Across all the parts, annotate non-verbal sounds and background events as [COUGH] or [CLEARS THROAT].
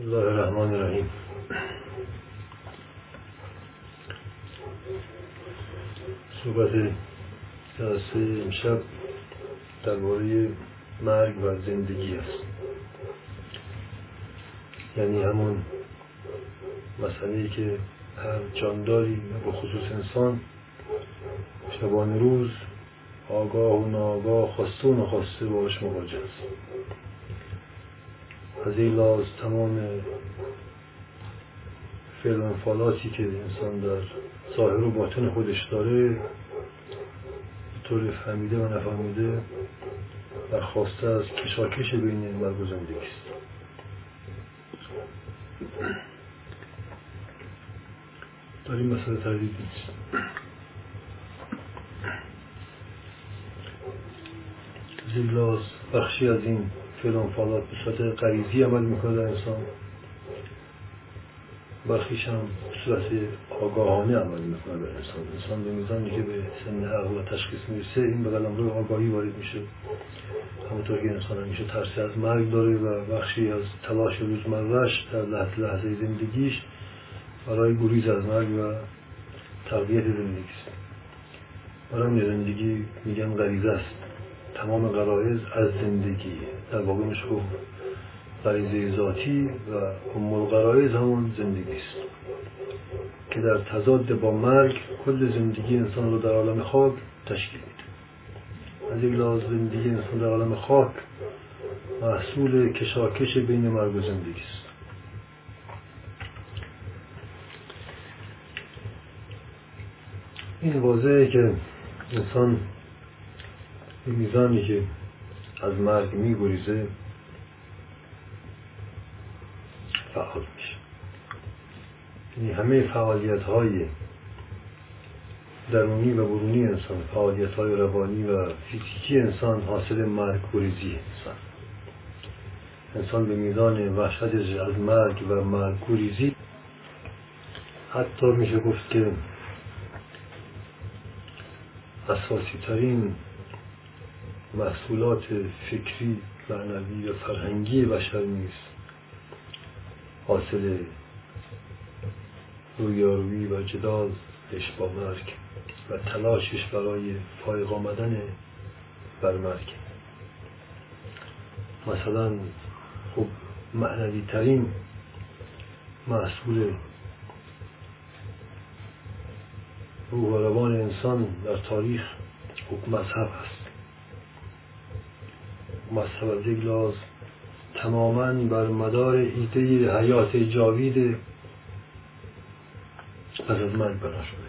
الله الرحمن الرحیم صحبت جلسه امشب درباره مرگ و زندگی است یعنی همون مسئله که هر جانداری و خصوص انسان شبان روز آگاه و ناآگاه خواسته و نخواسته باش مواجه است از این تمام فعل و انفعالاتی که انسان در ظاهر و باطن خودش داره به طور فهمیده و نفهمیده برخواسته از کشاکش بین مرگ و زندگی است. در این مسئله تردید نیست. زیلاز بخشی از این فعل و انفعالات به صورت غریزی عمل می‌کنه در انسان. برخیش هم صورت آگاهانه عمل می‌کنه در انسان. انسان به میزانی که به سن عقل و تشخیص می‌رسه این به قلم آگاهی وارد میشه. همونطور که انسان همیشه ترسی از مرگ داره و بخشی از تلاش روزمرهش در لحظه لحظه زندگیش برای گریز از مرگ و تقویت زندگی است برای زندگی میگن غریزه است. تمام غرایز از زندگی در واقع میشه گفت غریزه ذاتی و ام الغرایز همون زندگی است. که در تضاد با مرگ کل زندگی انسان رو در عالم خاک تشکیل میده. از یک لحاظ زندگی انسان در عالم خاک محصول کشاکش بین مرگ و زندگی است. این واضحه که انسان به میزانی که از مرگ میگریزه فعال میشه. یعنی همه فعالیت های درونی و برونی انسان فعالیت های روانی و فیزیکی انسان حاصل مرگ گریزی انسان انسان به میزان وحشتش از مرگ و مرگ گریزی حتی میشه گفت که اساسی ترین محصولات فکری معنوی و فرهنگی بشر نیست. حاصل رویارویی و جدالش با مرگ و تلاشش برای فایق آمدن بر مرگ. مثلا خب معنوی ترین محصول روح و روان انسان در تاریخ خب مذهب است مذهب از یک تماما بر مدار ایده حیات جاوید پس از مرگ بنا شده.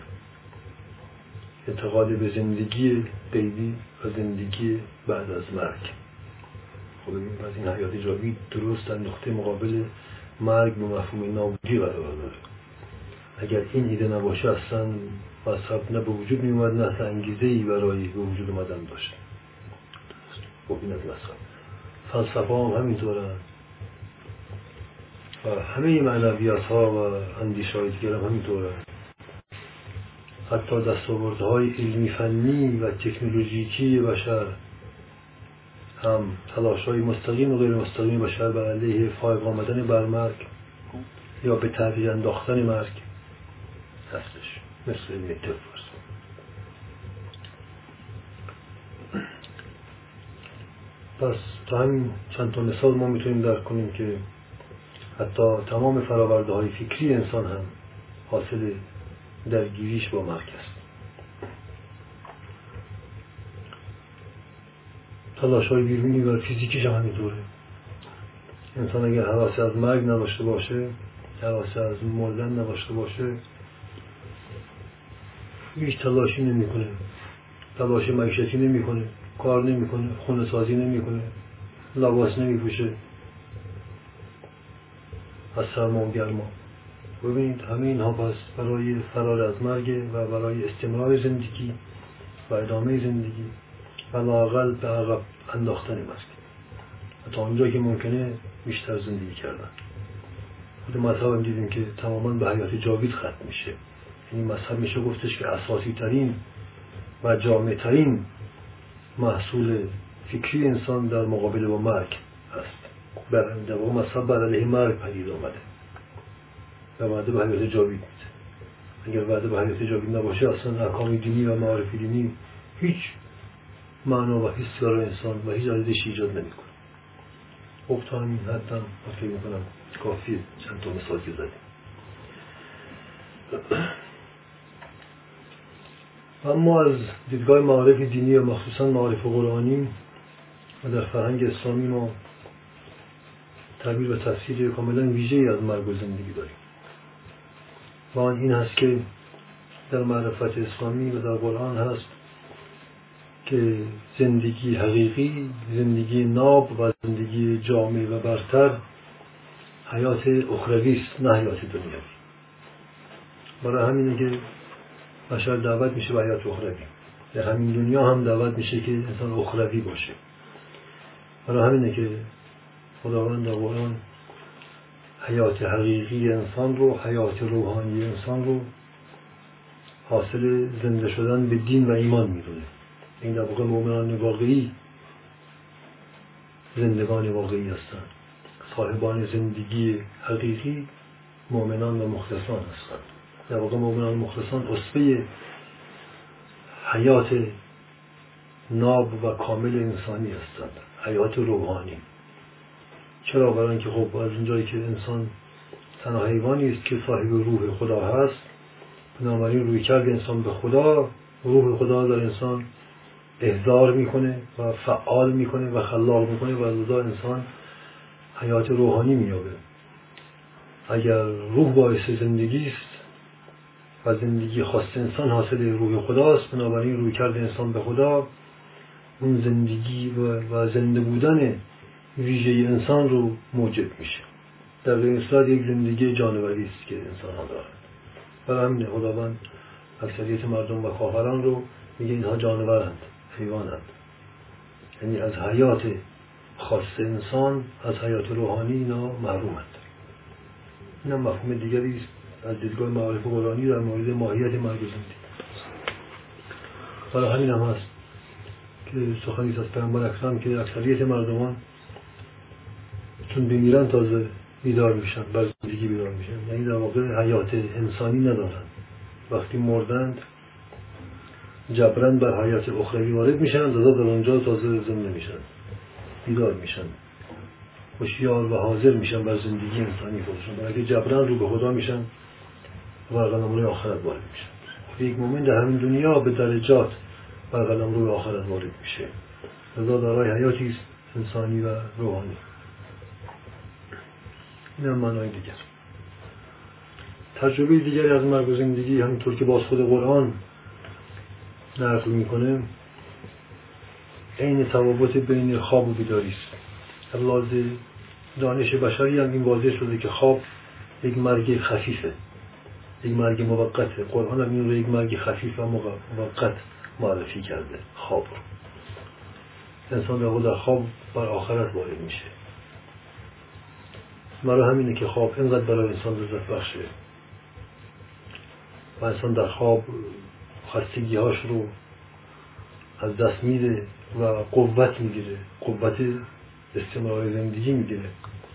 اعتقاد به زندگی غیبی و زندگی بعد از مرگ. خب از این حیات جاوید درست در نقطه مقابل مرگ به مفهوم نابودی قرار داره. اگر این ایده نباشه اصلا مذهب نه به وجود می اومد نه انگیزه ای برای به وجود اومدن داشت خب این از مذهب فلسفه هم همینطورن و همه معنویت ها و اندیشه های دیگر هم همینطورن حتی دستاوردهای علمی فنی و تکنولوژیکی بشر هم تلاش های مستقیم و غیر مستقیم بشر بر علیه فایق آمدن بر مرگ یا به تغییر انداختن مرگ هستش. مثل علم پس تا همین چند تا مثال ما می‌تونیم درک کنیم که حتی تمام فراورده های فکری انسان هم حاصل درگیریش با مرگ است. تلاش های بیرونی و فیزیکیش هم همینطوره. انسان اگر حواس از مرگ نداشته باشه حواس از مردن نداشته باشه هیچ تلاشی نمی‌کنه. تلاش معیشتی نمی‌کنه. کار نمی‌کنه خونه سازی نمی‌کنه لباس نمیپوشه. از سرما و گرما. ببینید همه اینها پس برای فرار از مرگ و برای استمرار زندگی و ادامه زندگی و لاقل به عقب انداختن مرگ تا اونجا که ممکنه بیشتر زندگی کردن. خود مذهب هم دیدیم که تماما به حیات جاوید ختم میشه. یعنی مذهب میشه گفتش که اساسی ترین و جامع ترین محصول فکری انسان در مقابل با مرگ است. بر در واقع مذهب بر علیه مرگ پدید آمده. و وعده به حیات جاوید. اگر وعده به حیات جاوید نباشه اصلا احکام دینی و معارف دینی هیچ معنا و حسی برای انسان و هیچ ارزشی ایجاد نمی‌کنه. خب تا همین حدم فکر می‌کنم کافی چند تا مثال که زدیم. اما از دیدگاه معارف دینی و مخصوصا معارف قرآنی و در فرهنگ اسلامی ما تعبیر و تفسیر کاملا ویژه از مرگ و زندگی داریم. و آن این هست که در معرفت اسلامی و در قرآن هست که زندگی حقیقی زندگی ناب و زندگی جامع و برتر حیات اخروی است نه حیات دنیوی برای همینه که بشر دعوت میشه به حیات اخروی. در همین دنیا هم دعوت میشه که انسان اخروی باشه. برای همینه که خداوند در قرآن حیات حقیقی انسان رو حیات روحانی انسان رو حاصل زنده شدن به دین و ایمان می‌دونه. این در واقع مؤمنان واقعی زندگان واقعی هستند صاحبان زندگی حقیقی مؤمنان و مخلصان هستند در واقع مؤمنان مخلصان اصفه حیات ناب و کامل انسانی هستند حیات روحانی. چرا؟ برای اینکه خب از اونجایی که انسان تنها حیوانی است که صاحب روح خدا هست بنابراین روی کرد انسان به خدا روح خدا در انسان احضار می‌کنه و فعال می‌کنه و خلاق می‌کنه و لذا انسان حیات روحانی میابه اگر روح باعث زندگی است و زندگی خواست انسان حاصل روح خداست. بنابراین روی کرد انسان به خدا. اون زندگی و زنده بودن ویژه انسان رو موجب میشه. در این صورت یک زندگی جانوری است که انسان ها دارند برای همین خداوند اکثریت مردم و کافران رو میگه اینها جانورند حیوانند. یعنی از حیات خاص انسان از حیات روحانی اینا محرومند. این هم مفهوم دیگری است. از دیدگاه معارف قرآنی در مورد ماهیت مرگ زندگی برای همین هم هست که سخنی از پیامبر اکرم که اکثریت مردمان چون بمیرن تازه بیدار میشن بر زندگی بیدار میشن. یعنی در واقع حیات انسانی ندارن. وقتی مردند جبران بر حیات اخروی وارد میشن لذا در اونجا تازه زنده میشن. بیدار میشن. هوشیار و حاضر میشن بر زندگی انسانی خودشون. برای که جبران رو به خدا میشن و قلم آخرت وارد میشن یک مومن در همین دنیا به درجات بر قلم روی آخرت وارد میشه. لذا دارای حیاتی انسانی و روحانی. این هم معنای دیگر. تجربه دیگری از مرگ و زندگی همینطور که باز خود قرآن نقل می‌کنه عین تفاوت بین خواب و بیداری است. لحاظ دانش بشری هم این واضح شده که خواب یک مرگ خفیفه. یک مرگ موقته قرآن هم این رو یک مرگ خفیف و موقت معرفی کرده. خواب. انسان در خواب بر آخرت وارد میشه. برای همینه که خواب اینقدر برای انسان لذت بخشه. و انسان در خواب هاش رو از دست میده و قوت می‌گیره. قوت استمرار زندگی می‌گیره.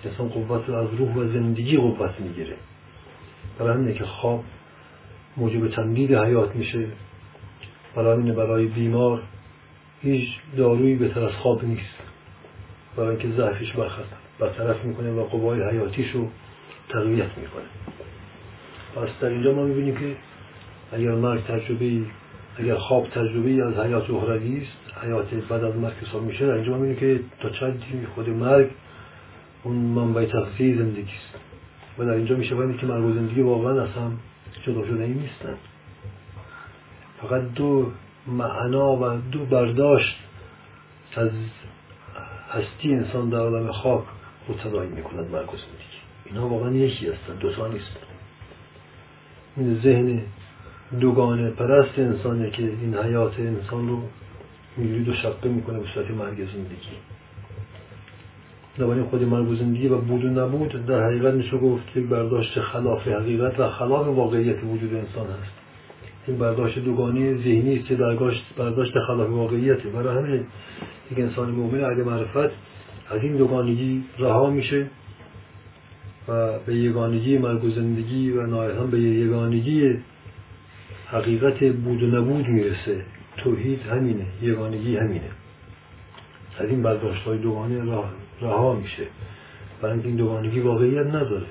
انسان قوت رو از روح و زندگی قوت می‌گیره. برای همینه که خواب موجب تمدید حیات میشه. برای همینه برای بیمار هیچ دارویی بهتر از خواب نیست. برای اینکه ضعفش برطرف می‌کنه و قوای حیاتیش رو تقویت می‌کنه. پس در اینجا ما می‌بینیم که اگر مرگ تجربه اگر خواب تجربه از حیات اخروی است حیات بعد از مرگ حساب میشه در اینجا ما می‌بینیم که تا چند خود مرگ اون منبع تغذیه زندگی است. و در اینجا میشه باید که مرگ و زندگی واقعا از هم جدا شده ای نیستن. فقط دو معنا و دو برداشت از هستی انسان در عالم خاک متداعی می‌کند مرگ و زندگی. اینها واقعا یکی هستند دوتا نیستن. این ذهن دوگانه پرست انسانه که این حیات انسان رو می‌گیرید و شقه می‌کنه به صورت مرگ زندگی. بنابراین خود مرگ و بود و نبود در حقیقت میشه گفت یک برداشت خلاف حقیقت و خلاف واقعیت وجود انسان هست. این برداشت دوگانه ذهنی است که برداشت خلاف واقعیته. برای همین یک انسان مؤمن اهل معرفت از این دوگانگی رها میشه و به یگانگی مرگ و زندگی و نهایتا به یگانگی حقیقت بود و نبود می‌رسه. توحید همینه یگانگی همینه. از این برداشت های دوگانه رها میشه. برای این دوگانگی واقعیت نداره.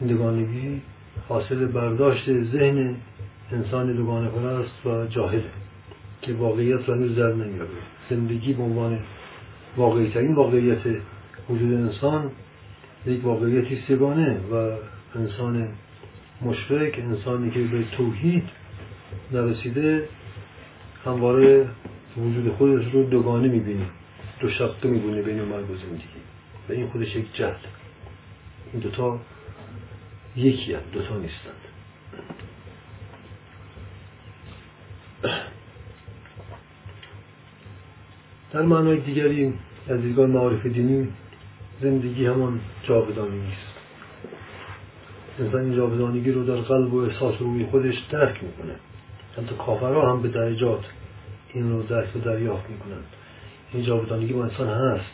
این دوگانگی حاصل برداشت ذهن انسان دوگانه پرست و جاهله که واقعیت را هنوز در نمیاره. زندگی به عنوان واقعیترین واقعیت وجود انسان یک واقعیتی سگانه و انسان مشرک انسانی که به توحید نرسیده همواره وجود خودش رو دوگانه می‌بینه. دو شقه می‌بینه بین مرگ و زندگی و این خودش یک جهل این دوتا یکی هم دوتا نیستند در معنای دیگری از دیدگاه معارف دینی زندگی همان جاودانی نیست. انسان این جاودانگی رو در قلب و احساس روی خودش درک می‌کنه. حتی کافرها هم به درجات این رو درک و دریافت می‌کنند. این جاودانگی با انسان هست.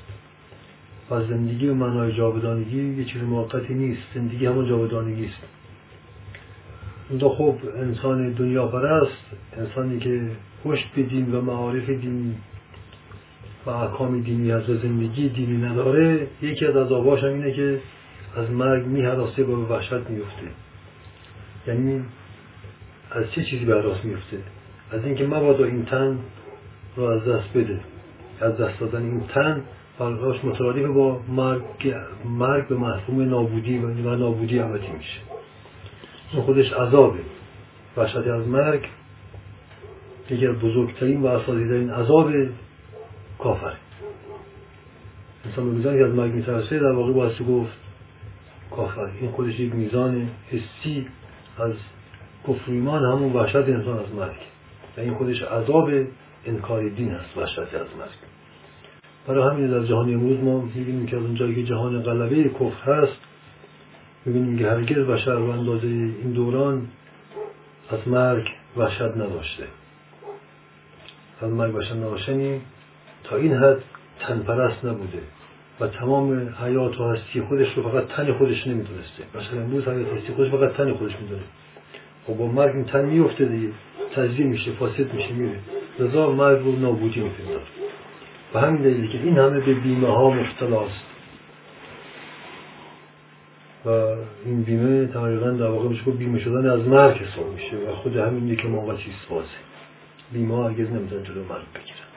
و زندگی به معنای جاودانگی یه چیز موقتی نیست. زندگی همون جاودانگی است. اونجا خب انسان دنیا پرست انسانی که پشت به دین و معارف دینی و احکام دینی از زندگی دینی نداره یکی از عذاباش هم اینه که از مرگ میهراسه و به وحشت میفته یعنی از چه چیزی به حراس میفته از اینکه مبادا این تن رو از دست بده. از دست دادن این تن براش مترادف با مرگ, مرگ به مفهوم نابودی و نابودی همتی میشه. این خودش عذابه. وحشت از مرگ یکی از بزرگترین و اساسیترین عذاب کافر انسان به میزانی که از مرگ میترسه در واقع بایستی گفت کافر. این خودش یک میزان حسی از کفر ایمان همون وحشت انسان از مرگ. و این خودش عذاب انکار دین هست وحشت از مرگ. برای همین در جهان امروز ما می‌بینیم که از اونجایی که جهان غلبه کفر هست می‌بینیم که هرگز بشر و اندازه این دوران از مرگ وحشت نداشته. از مرگ وحشت نداشتنی تا این حد تنپرست نبوده و تمام حیات و هستی خودش رو فقط تن خودش نمی‌دونسته. مثلا امروز حیات هستی خودش فقط تن خودش می‌دونه. و خب با مرگ این تن میفته دیگه تجزیه میشه فاسد میشه میره. لذا مرگ رو نابودی میپندار و همین دلیلی که این همه به بیمه ها مفتلاست و این بیمه تقریبا در واقع میشه بیمه شدن از مرگ حساب میشه و خود همین که موقع چیز بازه بیمه ها هرگز نمی‌تونن جلو مرگ بگیرن.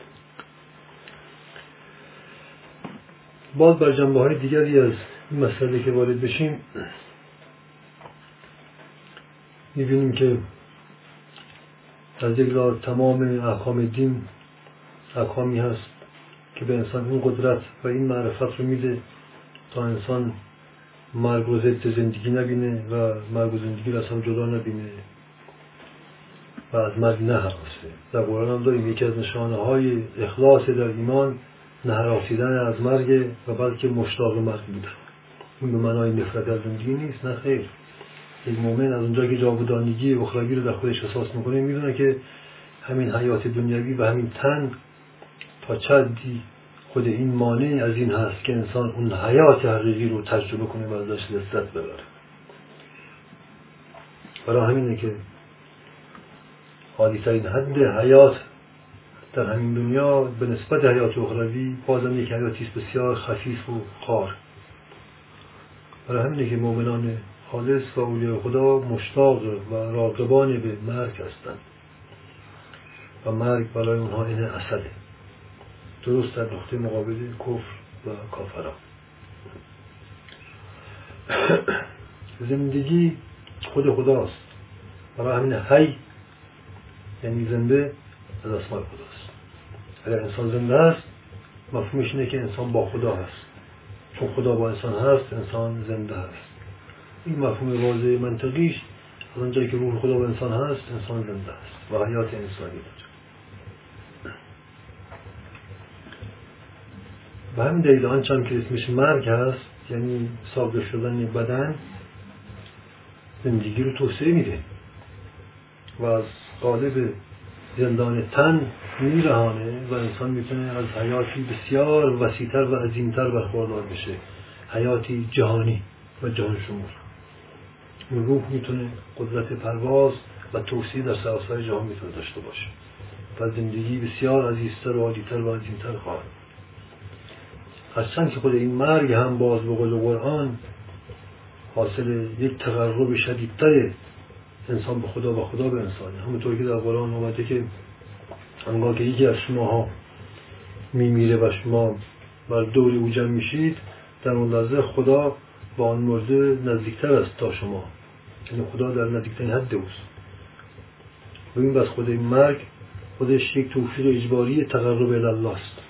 باز بر جنبه های دیگری از این مسئله که وارد بشیم می‌بینیم که از یک تمام احکام دین احکامی هست که به انسان این قدرت و این معرفت رو میده تا انسان مرگ و زندگی نبینه و مرگ و زندگی رو اصلا جدا نبینه و از مرگ نهراسه. در قرآن هم داریم یکی از نشانه های اخلاص در ایمان نهراسیدن از مرگ و بلکه مشتاق مرگ بودن این به معنای نفرت از زندگی نیست نه خیر. یک مؤمن از اونجا که جاودانگی اخروی رو در خودش احساس می‌کنه می‌دونه که همین حیات دنیوی و همین تن تا چندی خود این مانع از این هست که انسان اون حیات حقیقی رو تجربه کنه و ازش لذت ببره. برای همینه که این حد حیات در همین دنیا به نسبت حیات اخروی بازم یک حیاتی بسیار خفیف و خار برای همینه که مؤمنان خالص و اولیاء خدا مشتاق و راقبان به مرگ هستند. و مرگ برای اونها این اصله. درست در نقطه مقابل کفر و کافران. [COUGHS] زندگی خود خداست. برای همین حی یعنی زنده از اسمای خداست. اگر انسان زنده است مفهومش اینه که انسان با خدا هست. چون خدا با انسان هست انسان زنده هست. این مفهوم واضح منطقیش از اونجایی که روح خدا با انسان هست انسان زنده است و حیات انسانی داره و همین دلیل آنچه که اسمش مرگ هست یعنی سابقه شدن بدن زندگی رو توسعه میده و از قالب زندان تن میرهانه و انسان می‌تونه از حیاتی بسیار وسیعتر و عظیمتر برخوردار بشه. حیاتی جهانی و جهان شمول. روح می‌تونه قدرت پرواز و توسعه در سراسر جهان می‌تونه داشته باشه. و زندگی بسیار عزیزتر و عالیتر و عظیمتر خواهد. هرچند که خود این مرگ هم باز به قول قرآن حاصل یک تقرب شدیدتر انسان به خدا و خدا به انسانه. همونطور که در قرآن اومده که انگاه که یکی از شما میمیره و شما بر دور او جمع میشید در اون لحظه خدا با آن مرده نزدیکتر است تا شما. یعنی خدا در نزدیکترین حد اوست. ببین بس خود این مرگ خودش یک توفیق اجباری تقرب الله است.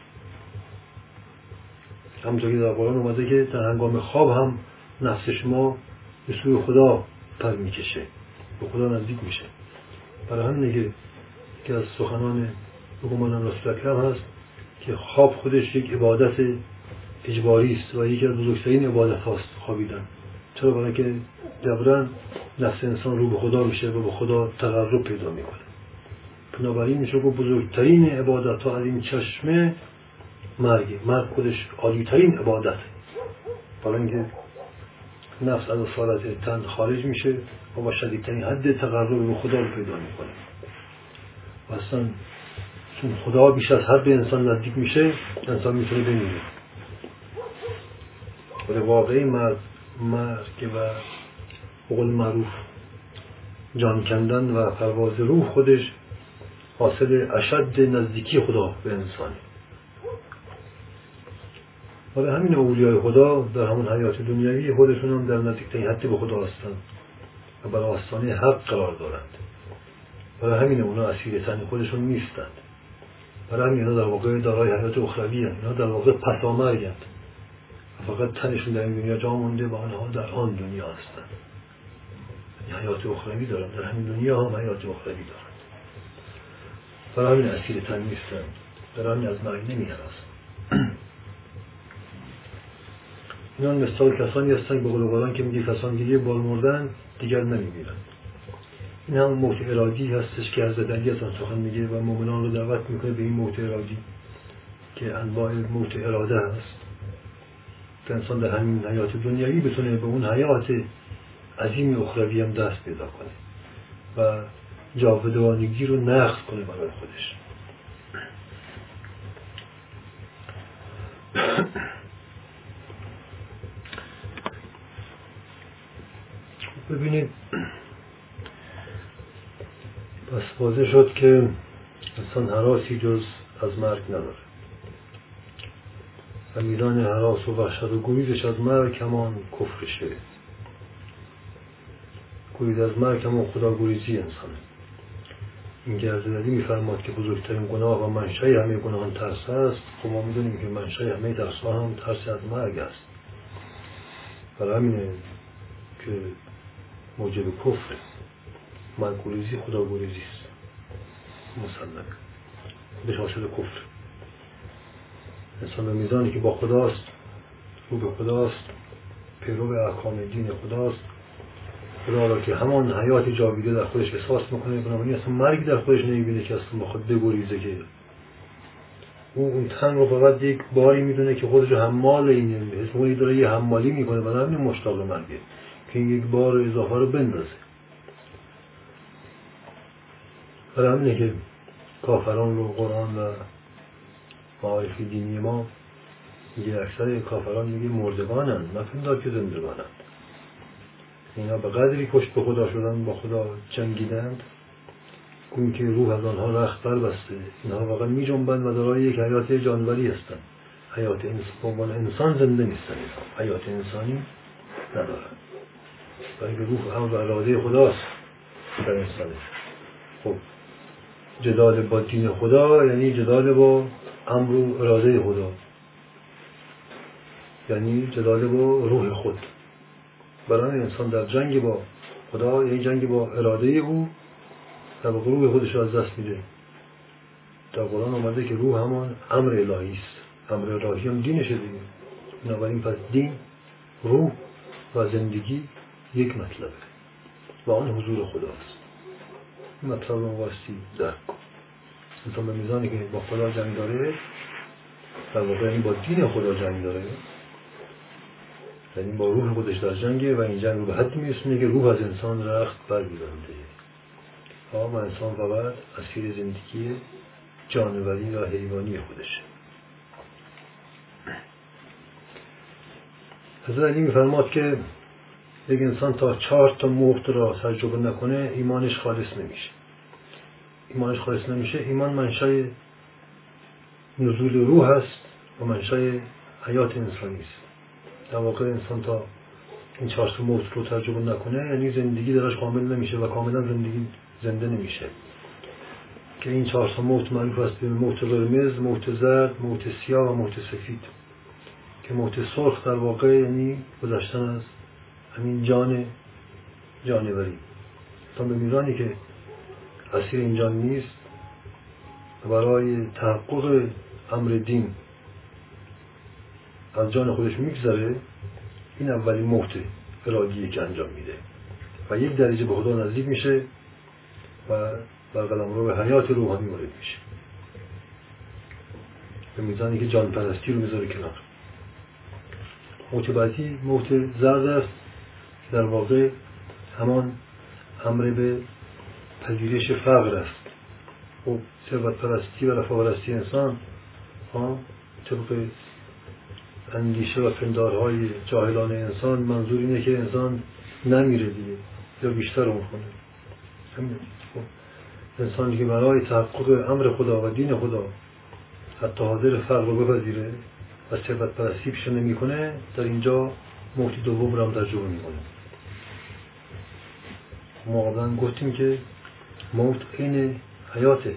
همونطور که در قرآن اومده که در هنگام خواب هم نفس شما به سوی خدا پر می‌کشه به خدا نزدیک میشه. برای همینه که از سخنان بگمان رسول اکرم هست که خواب خودش یک عبادت اجباری است و یکی از بزرگترین عبادت هاست خوابیدن. چرا؟ برای که جبران نفس انسان رو به خدا میشه و به خدا تقرب پیدا می‌کنه. بنابراین میشه که بزرگترین عبادت ها از این چشمه مرگ. مرگ خودش عالیترین عبادت برای اینکه نفس از اصالت تن خارج میشه و با شدیدترین حد تقرب به خدا رو پیدا می‌کنه. و اصلا چون خدا بیش از حد به انسان نزدیک میشه انسان می‌تونه بمیره. ولی واقعی مرگ مرگ و قول معروف جان کندن و پرواز روح خودش حاصل اشد نزدیکی خدا به انسانه. برای همین اولیای خدا در همون حیات دنیوی خودشون هم در نزدیکترین حدی به خدا هستند و بر آستانه حق قرار دارند. برای همین اونا اسیر تن خودشون نیستند. برای همین اینا در واقع دارای حیات اخروی هستند. اینا در واقع پسامرگند و فقط تنشون در این دنیا جا مونده و آنها در آن دنیا هستند. حیات اخروی دارند در همین دنیا هم حیات اخروی دارند برای همین اسیر تن نیستند برای همین از مرگ نمی اینان مثال کسانی هستن به قول که میگه کسان دیگه بال مردن دیگر نمیمیرن. این هم موت ارادی هستش که از زدنگی از سخن میگه و مؤمنان رو دعوت می‌کنه به این موت ارادی که انواع موت اراده هست. که انسان در همین حیات دنیایی بتونه به اون حیات عظیم اخروی هم دست پیدا کنه و جاودانگی رو نقض کنه برای خودش. ببینید پس واضح شد که انسان حراسی جز از مرگ نداره. و میزان حراس و وحشت و گریزش از مرگ همان کفرشه. گریز از مرگ همان خدا گریزی انسانه این گرددادی میفرماد که بزرگترین گناه و منشه همه گناهان ترس است. خب ما می‌دونیم که منشه همه ترس هم ترس از مرگ است. برای همینه که موجب کفر منکوریزی خدا گریزی است. مسلمه. به حاصل کفر. انسان به میزانی که با خداست رو به خداست پیرو احکام دین خداست. خدا را که همان حیات جاویده در خودش احساس می‌کنه بنابراین اصلا مرگ در خودش نمی‌بینه که اصلا خود بگریزه که او اون تن رو فقط یک باری می‌دونه که خودش حمال اینه اسمونی داره یه حمالی می‌کنه و همین مشتاق مرگه که این یک بار اضافه رو بندازه. برای همینه که کافران رو قرآن و معارف دینی ما میگه اکثر کافران میگه مردگانن نپندار که زندگانند اینا به قدری پشت به خدا شدن با خدا جنگیدند گویی که روح از آنها رخت بسته. اینها واقعا می جنبند و دارای یک حیات جانوری هستند. حیات انسان انسان زنده نیستن. حیات انسانی ندارند و اینکه روح هم و اراده خداست در انسانه. خب جدال با دین خدا یعنی جدال با امر و اراده خدا. یعنی جدال با روح خود. برای انسان در جنگ با خدا یعنی جنگ با اراده او و با روح خودش از دست میده. در قرآن آمده که روح همان امر الهی است. امر الهی هم دینشه دیگه بنابراین پس دین روح و زندگی یک مطلبه. و آن حضور خداست. این مطلب رو واسطی درک کن. انسان به میزانی که با خدا جنگ داره در واقع یعنی با دین خدا جنگ داره. یعنی با روح خودش در جنگه و این جنگ رو به حدی میرسونه که روح از انسان رخت برگیرنده و انسان فقط اسیر زندگی جانوری و حیوانی خودشه حضرت علی میفرماد که یک انسان تا چهار تا مهد را تجربه نکنه ایمانش خالص نمیشه. ایمانش خالص نمیشه. ایمان منشای نزول روح است و منشای حیات انسانی است. در واقع انسان تا این چهار تا موت رو تجربه نکنه یعنی زندگی درش کامل نمیشه و کاملا زندگی زنده نمیشه. که این چهار تا موت معروف است به موت قرمز، موت زرد، موت سیاه و موت سفید. که موت سرخ در واقع یعنی گذشتن از همین جان جانوری. تا به میزانی که اسیر این جان نیست برای تحقق امر دین. از جان خودش میگذره این اولین موت ارادیه که انجام میده. و یک درجه به خدا نزدیک میشه و در قلم رو به حیات روحانی وارد میشه. به میزانی که جان پرستی رو می‌ذاره کنار. موت بعدی موت زرد است. در واقع همان امر به پذیرش فقر است. خب، ثروت پرستی و رفاه پرستی انسان طبق اندیشه و پندارهای جاهلان انسان منظور اینه که انسان نمیره دیگه یا بیشتر اون کنه خب، انسانی که برای تحقق امر خدا و دین خدا حتی حاضر فرق رو بپذیره و ثروت پرستی پیش نمی‌کنه در اینجا موت دوم رو هم تجربه می‌کنه. ما گفتیم که موت این حیاته.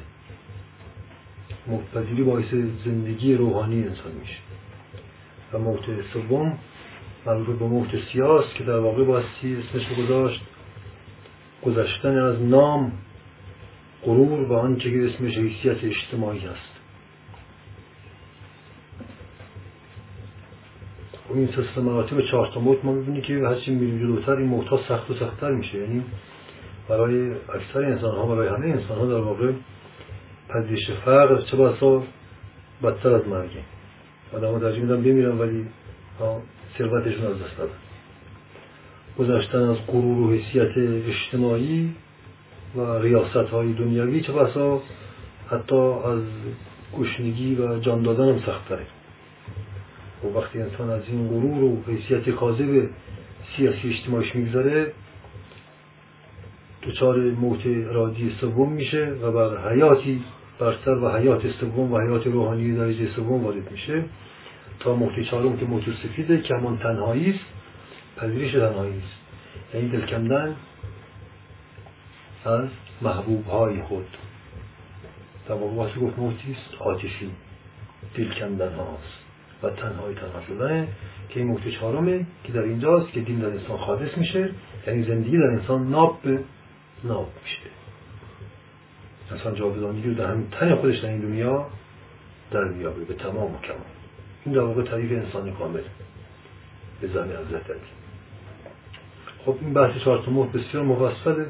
موت پذیری باعث زندگی روحانی انسان میشه. و موت سوم مربوط به موت سیاست که در واقع باستی اسمش گذاشت گذشتن از نام غرور و آنچه که اسمش حیثیت اجتماعی است. و این سلسله مراتب چهار تا موت ما می‌بینی که هرچی میریم جلوتر این موت ها سخت و سختتر میشه. یعنی برای اکثر انسان ها برای همه انسان ها در واقع پذیرش فقر چه بسا بدتر از مرگه آدم ترجیح میدن بمیرن ولی ثروتشون از دست ندن گذشتن از غرور و حسیت اجتماعی و ریاست های دنیاوی. چه بسا؟ حتی از گشنگی و جان دادن هم سختتره. و وقتی انسان از این غرور و حیثیت کاذب سیاسی اجتماعیش می‌گذاره دچار موت ارادی سوم میشه و بر حیاتی برتر و حیات سوم و حیات روحانی درجه سوم وارد میشه. تا موت چهارم که موت سفیده که همان تنهایی است پذیرش تنهایی است یعنی دل کندن از محبوب های خود در واقع گفت موتی است آتشی دل کندن هاست و تنهایی تنها شدن که این موت چهارمه که در اینجاست که دین در انسان خالص میشه. یعنی زندگی در انسان ناب به ناب میشه. انسان جاودانگی رو در همین تن خودش در این دنیا در میابه به تمام و کمال. این در واقع تعریف انسان کامل. به زن حضرت علی خب این بحث چهار تا بسیار مفصله.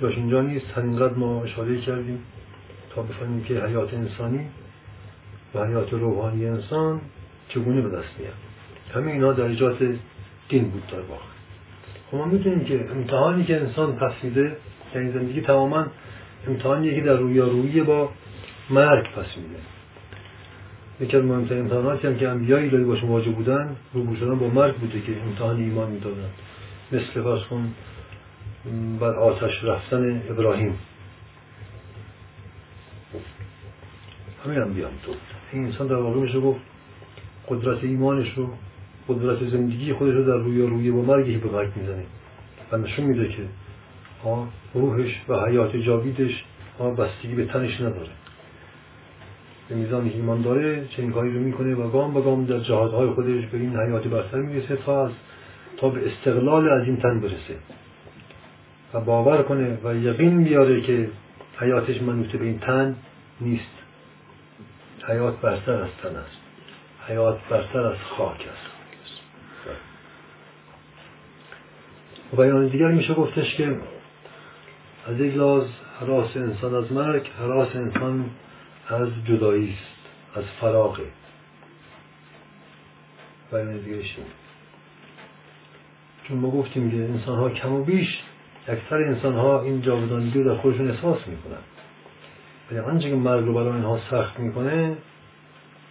جاش اینجا نیست. همینقدر ما اشاره کردیم تا بفهمیم که حیات انسانی و حیات روحانی انسان چگونه به دست میاد. همه اینا درجات دین بود در واقع. خب ما می‌دونیم که امتحانی که انسان پس میده یعنی زندگی تماما امتحانی که در رویارویی با مرگ پس میده. یکی از مهمترین امتحاناتی هم که انبیای الهی باش مواجه بودن روبرو شدن با مرگ بوده که امتحان ایمان می‌دادن. مثل فرض کن بر آتش رفتن ابراهیم. همه انبیا تو. این انسان در واقع میشه گفت قدرت ایمانش رو قدرت زندگی خودش رو در روی روی با مرگی به مرگ می‌زنه. و نشون میده که روحش و حیات جاویدش بستگی به تنش نداره. به میزانی که ایمان داره چنین کاری رو می‌کنه و گام به گام در جهادهای خودش به این حیات برتر می‌رسه تا تا به استقلال از این تن برسه. و باور کنه و یقین بیاره که حیاتش منوط به این تن نیست. حیات برتر از تن است. حیات برتر از خاک است. و بیان دیگر میشه گفتش که از یک لحاظ حراس انسان از مرگ حراس انسان از جدایی است از فراغه دیگه چون ما گفتیم که انسان ها کم و بیش اکثر انسان ها این جاودانگی رو در خودشون احساس می‌کنن. ولی آنچه که مرگ رو برای اینها سخت می‌کنه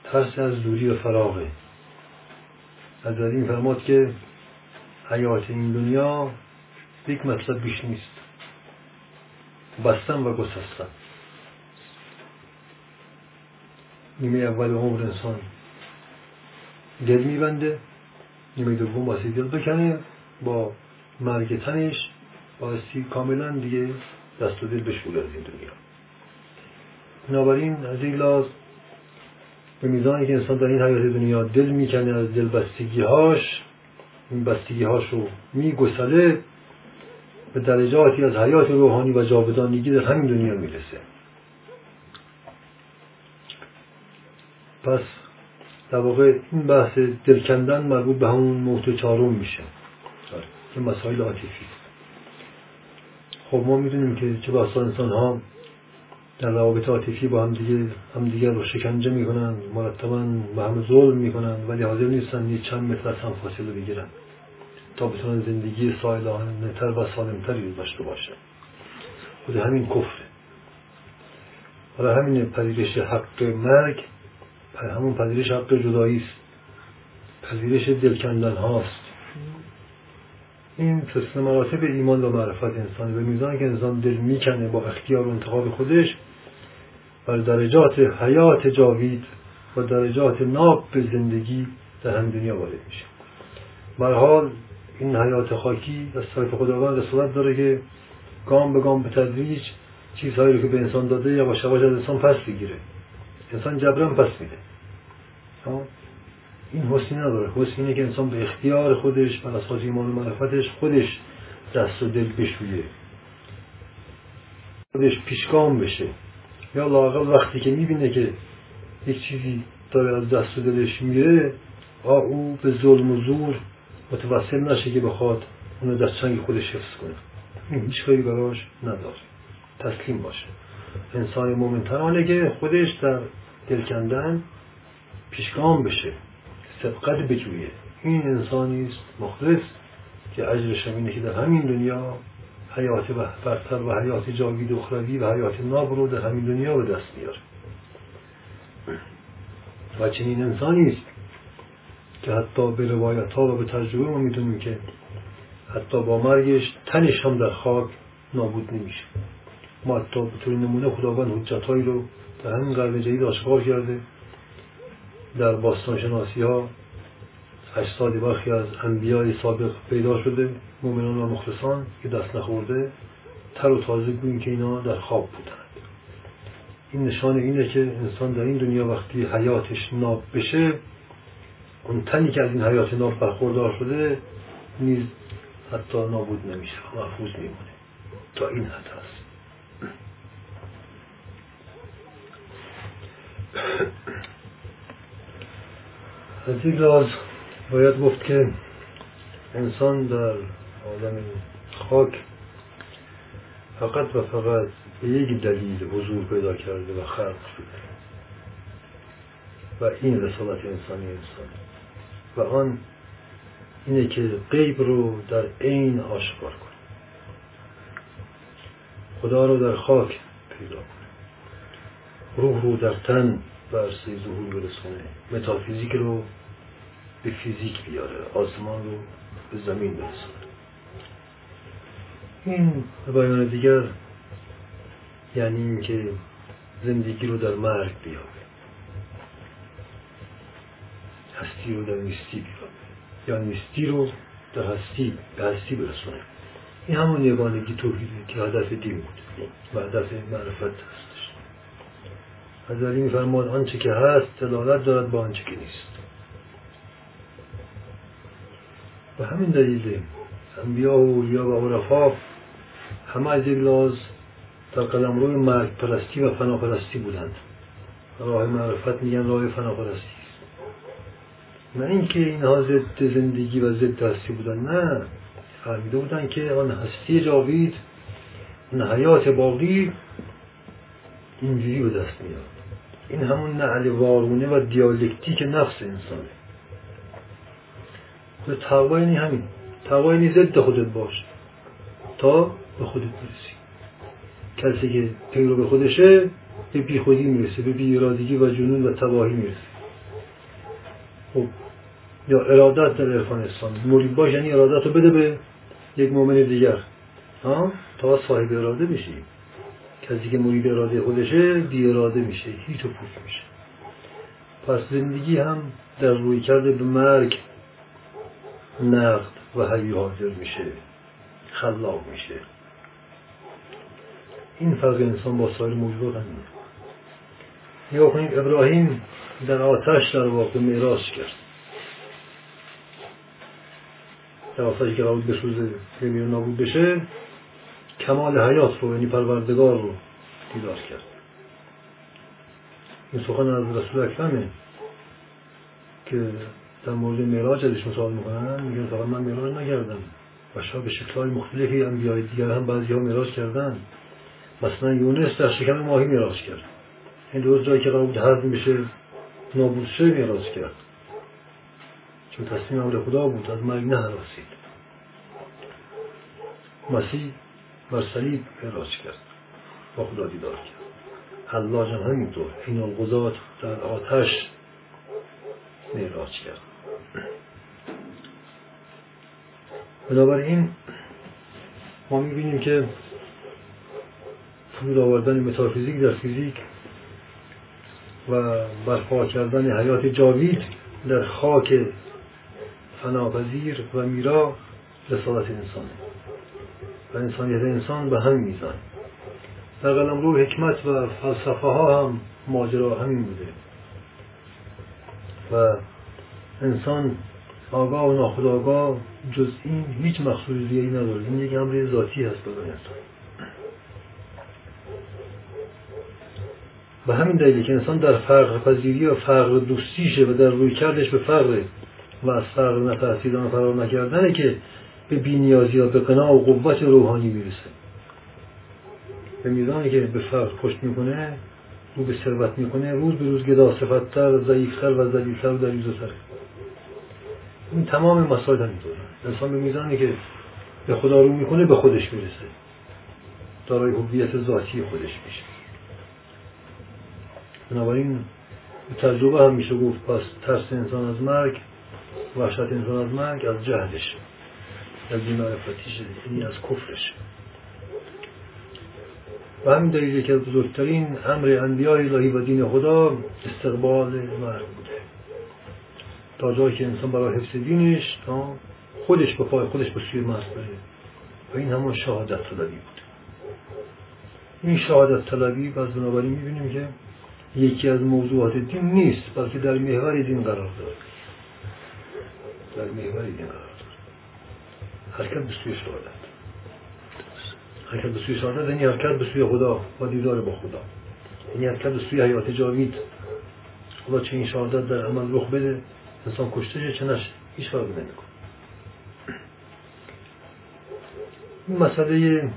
ترس از دوری و فراغه. از این فرماد که حیات این دنیا یک مطلب بیش نیست. بستن و گسستن. نیمه اول عمر انسان دل میبنده نیمه دوم واسه دل بکنه با مرگ تنش بایستی کاملا دیگه دست و دل بشوره از این دنیا. بنابراین از این لاز به میزانی که انسان در این حیات دنیا دل می‌کنه از دل بستگی هاش این بستگی هاش رو میگسله به درجاتی از حیات روحانی و جاودانگی در همین دنیا می‌رسه. پس در واقع این بحث دلکندن مربوط به همون موت چهارم میشه. که مسائل عاطفی. خب ما می‌دونیم که چه بحثا انسان ها در روابط عاطفی با هم دیگه هم دیگه رو شکنجه می‌کنن مرتبا به هم ظلم می‌کنن ولی حاضر نیستن یه چند متر از هم فاصله بگیرن. تا بتونن زندگی سایلانه تر و سالمتری داشته باشن خود همین کفره. حالا همین پذیرش حق مرگ همون پذیرش حق جدایی است. پذیرش دلکندن هاست. این سلسله مراتب ایمان و معرفت انسانی به میزان که انسان دل می‌کنه با اختیار و انتخاب خودش بر درجات حیات جاوید و درجات ناب به زندگی در هم دنیا وارد میشه. حال این حیات خاکی از طرف خداوند رسالت داره که گام به گام به تدریج چیزهایی رو که به انسان داده یا یواش از انسان پس بگیره انسان جبران پس میده. این حسنی نداره. حسن اینه که انسان به اختیار خودش بر اساس ایمان و معرفتش خودش دست و دل بشویه. خودش پیشگام بشه. یا لاقل وقتی که می‌بینه که یک چیزی داره از دست و دلش میره او به ظلم و زور متوسل نشه که بخواد اونو دست چنگ خودش حفظ کنه. این هیچ کاری براش نداره. تسلیم باشه. انسان مومن که خودش در دل کندن پیشگام بشه. سبقت بجویه این انسانی است مخلص که اجرش اینه که در همین دنیا حیات برتر و حیات جاوید اخروی و حیات ناب رو در همین دنیا به دست میاره. و چنین انسانی است که حتی به روایت ها و به تجربه ما می‌دونیم که حتی با مرگش تنش هم در خاک نابود نمیشه. ما حتی به طور نمونه خداوند حجت رو در همین قرن جدید آشکار کرده. در باستان شناسی ها اجساد برخی از انبیای سابق پیدا شده مؤمنان و مخلصان که دست نخورده تر و تازه گوین که اینا در خواب بودند. این نشان اینه که انسان در این دنیا وقتی حیاتش ناب بشه اون تنی که از این حیات ناب برخوردار شده نیز حتی نابود نمیشه. محفوظ میمونه. تا این حد هست. [CLEARS THROAT] از این لحاظ باید گفت که انسان در عالم خاک فقط و فقط به یک دلیل حضور پیدا کرده و خلق شده. و این رسالت انسانی انسان. و آن اینه که غیب رو در عین آشکار کنه خدا رو در خاک پیدا کنه روح رو در تن به عرصه ظهور برسونه متافیزیک رو به فیزیک بیاره. آسمان رو به زمین برسونه این به بیان دیگر یعنی اینکه زندگی رو در مرگ بیابه هستی رو در نیستی بیابه یا نیستی رو در هستی به هستی برسونه. این همون یگانگی توحیده که هدف دین بود و هدف معرفت هستش. از این میفرماد آنچه که هست دلالت دارد با آنچه که نیست. به همین دلیل انبیا و اولیا و عرفا همه از یک لاز در قدم روی مرگ پرستی و فناپرستی بودند. راه معرفت میگن راه فناپرستی. نه اینکه اینها ضد زندگی و ضد هستی بودن نه. فهمیده بودن که آن هستی جاوید اون حیات باقی اینجوری به دست میاد. این همون نعل وارونه و دیالکتیک نفس انسانه. به تقوا یعنی همین. تقوا یعنی ضد خودت باش تا به خودت برسی. کسی که پیرو به خودشه به خودی می‌رسه به بی ارادگی و جنون و تباهی می‌رسه. خب یا ارادت در عرفان اسلام. مرید باش یعنی ارادت رو بده به یک مؤمن دیگر. ها؟ تا صاحب اراده بشی. کسی که مرید اراده خودشه بی اراده میشه. هیچ و میشه. پس زندگی هم در روی کرده به مرگ. نقد و حی حاضر میشه. خلاق میشه. این فرق انسان با سایر موجودات هم کنیم ابراهیم در آتش در واقع معراج کرد. آتشی که قبول بسوزه بمیر نابود بشه کمال حیات رو یعنی پروردگار رو دیدار کرد. این سخن از رسول اکرمه که در مورد معراج ازش سوال می‌کنن میگن فقط من معراج نکردم. شاید به شکلهای مختلفی انبیای دیگر هم بعضی ها معراج کردن. مثلا یونس در شکم ماهی معراج کرد. این درست جایی که قرار بود میشه نابود شه معراج کرد. چون تصمیم امر خدا بود از مرگ نهراسید مسیح بر صلیب معراج کرد با خدا دیدار کرد. حلاج هم همینطور این القضات در آتش معراج کرد. بنابراین ما می‌بینیم که فرود آوردن متافیزیک در فیزیک و برپا کردن حیات جاوید در خاک فناپذیر و میرا رسالت انسانه و انسانیت انسان به همین میزان. در قلم رو حکمت و فلسفه ها هم ماجرا همین بوده. و انسان آگاه و ناخودآگاه جز این هیچ مقصود دیگه نداره. این یک امر ذاتی هست برای انسان و همین دلیلی که انسان در فرق پذیری و فرق دوستیشه و در روی کردش به فرق و از فرق نترسیدن و فرار نکردنه که به بینیازی و به قناع و قوت روحانی می‌رسه. به میزانی که به فرق پشت می‌کنه رو به ثروت می‌کنه روز به روز گدا صفتتر ضعیفتر و ذلیلتر و دریوزتر این تمام مسائل همینطور. انسان به میزانی که به خدا رو می‌کنه به خودش می‌رسه. دارای هویت ذاتی خودش میشه. بنابراین تجربه هم میشه گفت پس ترس انسان از مرگ وحشت انسان از مرگ از جهلش. از بیمعرفتیش یعنی از کفرش. و همین دلیل که بزرگترین امر انبیاء الهی و دین خدا استقبال مرگ بوده. تا جایی که انسان برای حفظ دینش خودش به پای خودش به سوی مرگ بره. و این همون شهادت طلبی بود. این شهادت طلبی باز بنابراین می‌بینیم که یکی از موضوعات دین نیست بلکه در محور دین قرار دارد در محور دین قرار حرکت به سوی شهادت حرکت به سوی شهادت یعنی حرکت به سوی خدا و دیدار با خدا. یعنی حرکت به سوی حیات جاوید. خدا چه این شهادت در عمل رخ بده انسان کشته چه نشه. هیچ فرق نمی‌کنه. مسئله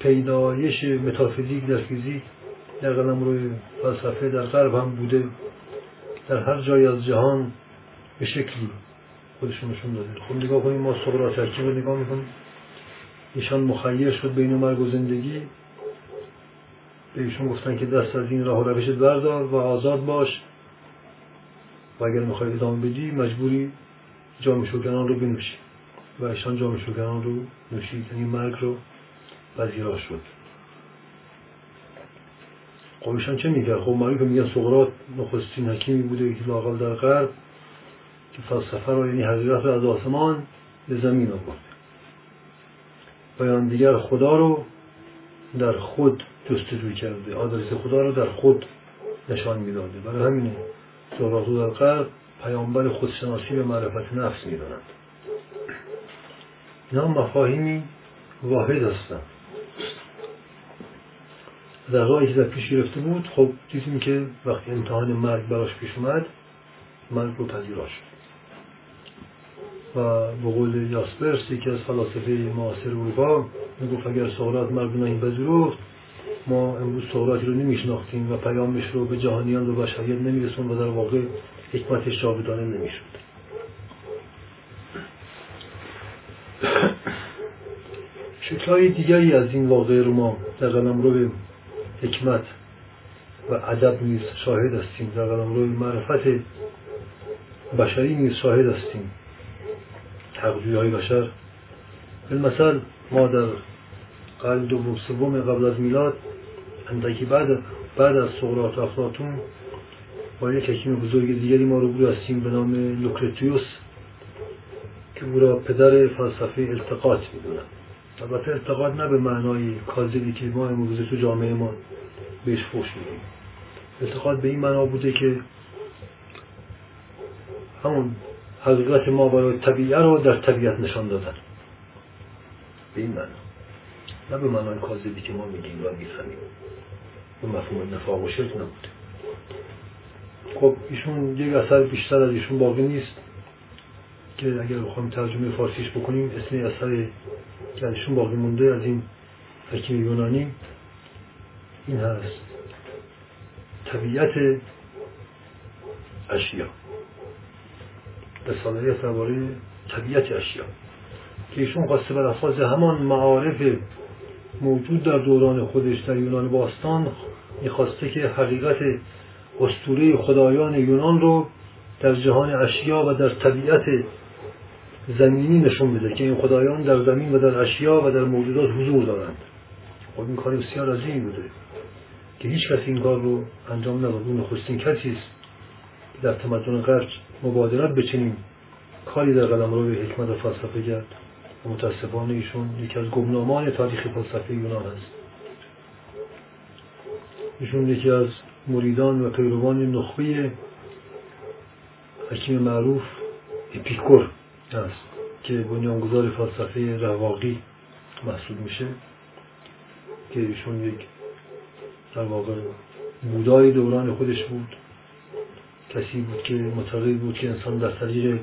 پیدایش متافیزیک در فیزیک در قلم روی فلسفه در غرب هم بوده. در هر جای از جهان به شکلی خودشون نشون داده. خب نگاه کنیم ما سقراط رو نگاه می‌کنیم. ایشان مخیر شد بین مرگ و زندگی. به ایشون گفتن که دست از این راه و روشت بردار و آزاد باش. و اگر می‌خوای ادامه بدی مجبوری جام شوکنان رو بنوشی. و ایشان جام شوکنان رو نوشید. یعنی مرگ رو پذیرا شد. خب ایشان چه می‌کرد؟ خب معروف میگن سقراط نخستین حکیمی بوده که لاقل در غرب که فلسفه رو یعنی حقیقت رو از آسمان به زمین آورد بیان دیگر خدا رو در خود جستجو کرده. آدرس خدا رو در خود نشان می‌داده. برای همینه سقراط در غرب پیامبر خودشناسی و معرفت نفس می‌دانند اینا مفاهیمی واحد هستند در راهی که در پیش گرفته بود خب دیدیم که وقتی امتحان مرگ براش پیش اومد مرگ رو پذیرا شد. و به قول یاسپرس یکی از فلاسفه معاصر اروپا می‌گفت اگر سهرات مرد این پذیرفت ما امروز سهراتی رو نمیشناختیم و پیامش رو به جهانیان و بشریت نمیرسون و در واقع حکمتش جاودانه نمی‌شد شکلهای دیگری از این واقعه رو ما در رو حکمت و ادب نیز شاهد هستیم. در روی معرفت بشری نیز شاهد هستیم. حقجوی های بشر. مثل ما در قرن دوم سوم قبل از میلاد اندکی بعد بعد از سقراط و افلاطون با یک حکیم بزرگ دیگری ما رو هستیم به نام لوکرتیوس که او را پدر فلسفه التقاط می‌دونن البته التقاط نه به معنای کاذبی که ما امروزه تو جامعه ما بهش فوش میدیم. التقاط به این معنا بوده که همون حقیقت ما برای طبیعه رو در طبیعت نشان دادن. به این معنا نه به معنای کاذبی که ما میگیم و می‌فهمیم. به مفهوم نفاق و شرک نبوده خب ایشون یک اثر بیشتر از ایشون باقی نیست که اگر بخوایم ترجمه فارسیش بکنیم اسم اثر که ازشون باقی مونده از این حکیم یونانی این هست. طبیعت اشیا. رساله درباره طبیعت اشیا. که ایشون خواسته بر اساس همان معارف موجود در دوران خودش در یونان باستان می‌خواسته که حقیقت استوره خدایان یونان رو در جهان اشیا و در طبیعت زمینی نشون بده که این خدایان در زمین و در اشیا و در موجودات حضور دارند. خب این کاری بسیار عظیمی بوده که هیچ کسی این کار رو انجام نداد اون نخستین کسی در تمدن غرب مبادرت بچنیم کاری در قلم رو به حکمت و فلسفه کرد. و متاسفانه ایشون یکی از گمنامان تاریخ فلسفه یونان است ایشون یکی از مریدان و پیروان نخبه حکیم معروف اپیکور است که بنیانگذار فلسفه رواقی محسوب میشه. که ایشون یک در واقع بودای دوران خودش بود. کسی بود که معتقد بود که انسان در طریق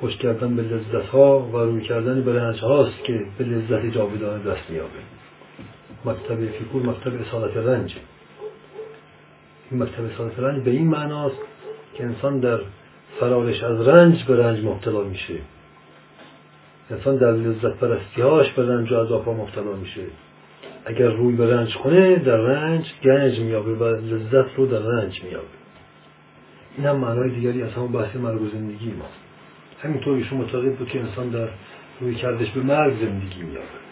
پشت کردن به لذت ها و روی کردن به رنج هاست که به لذت جاودانه دست میابه مکتب فیکور مکتب اصالت رنج. این مکتب اصالت رنج به این معناست که انسان در فرارش از رنج به رنج مبتلا میشه. انسان در لذت پرستیهاش به رنج و عذاب مبتلا میشه. اگر روی به رنج کنه در رنج گنج میابه و لذت رو در رنج میابه این هم معنای دیگری از همون بحث مرگ و زندگی ما. همینطور ایشون معتقد بود که انسان در روی کردش به مرگ زندگی میابه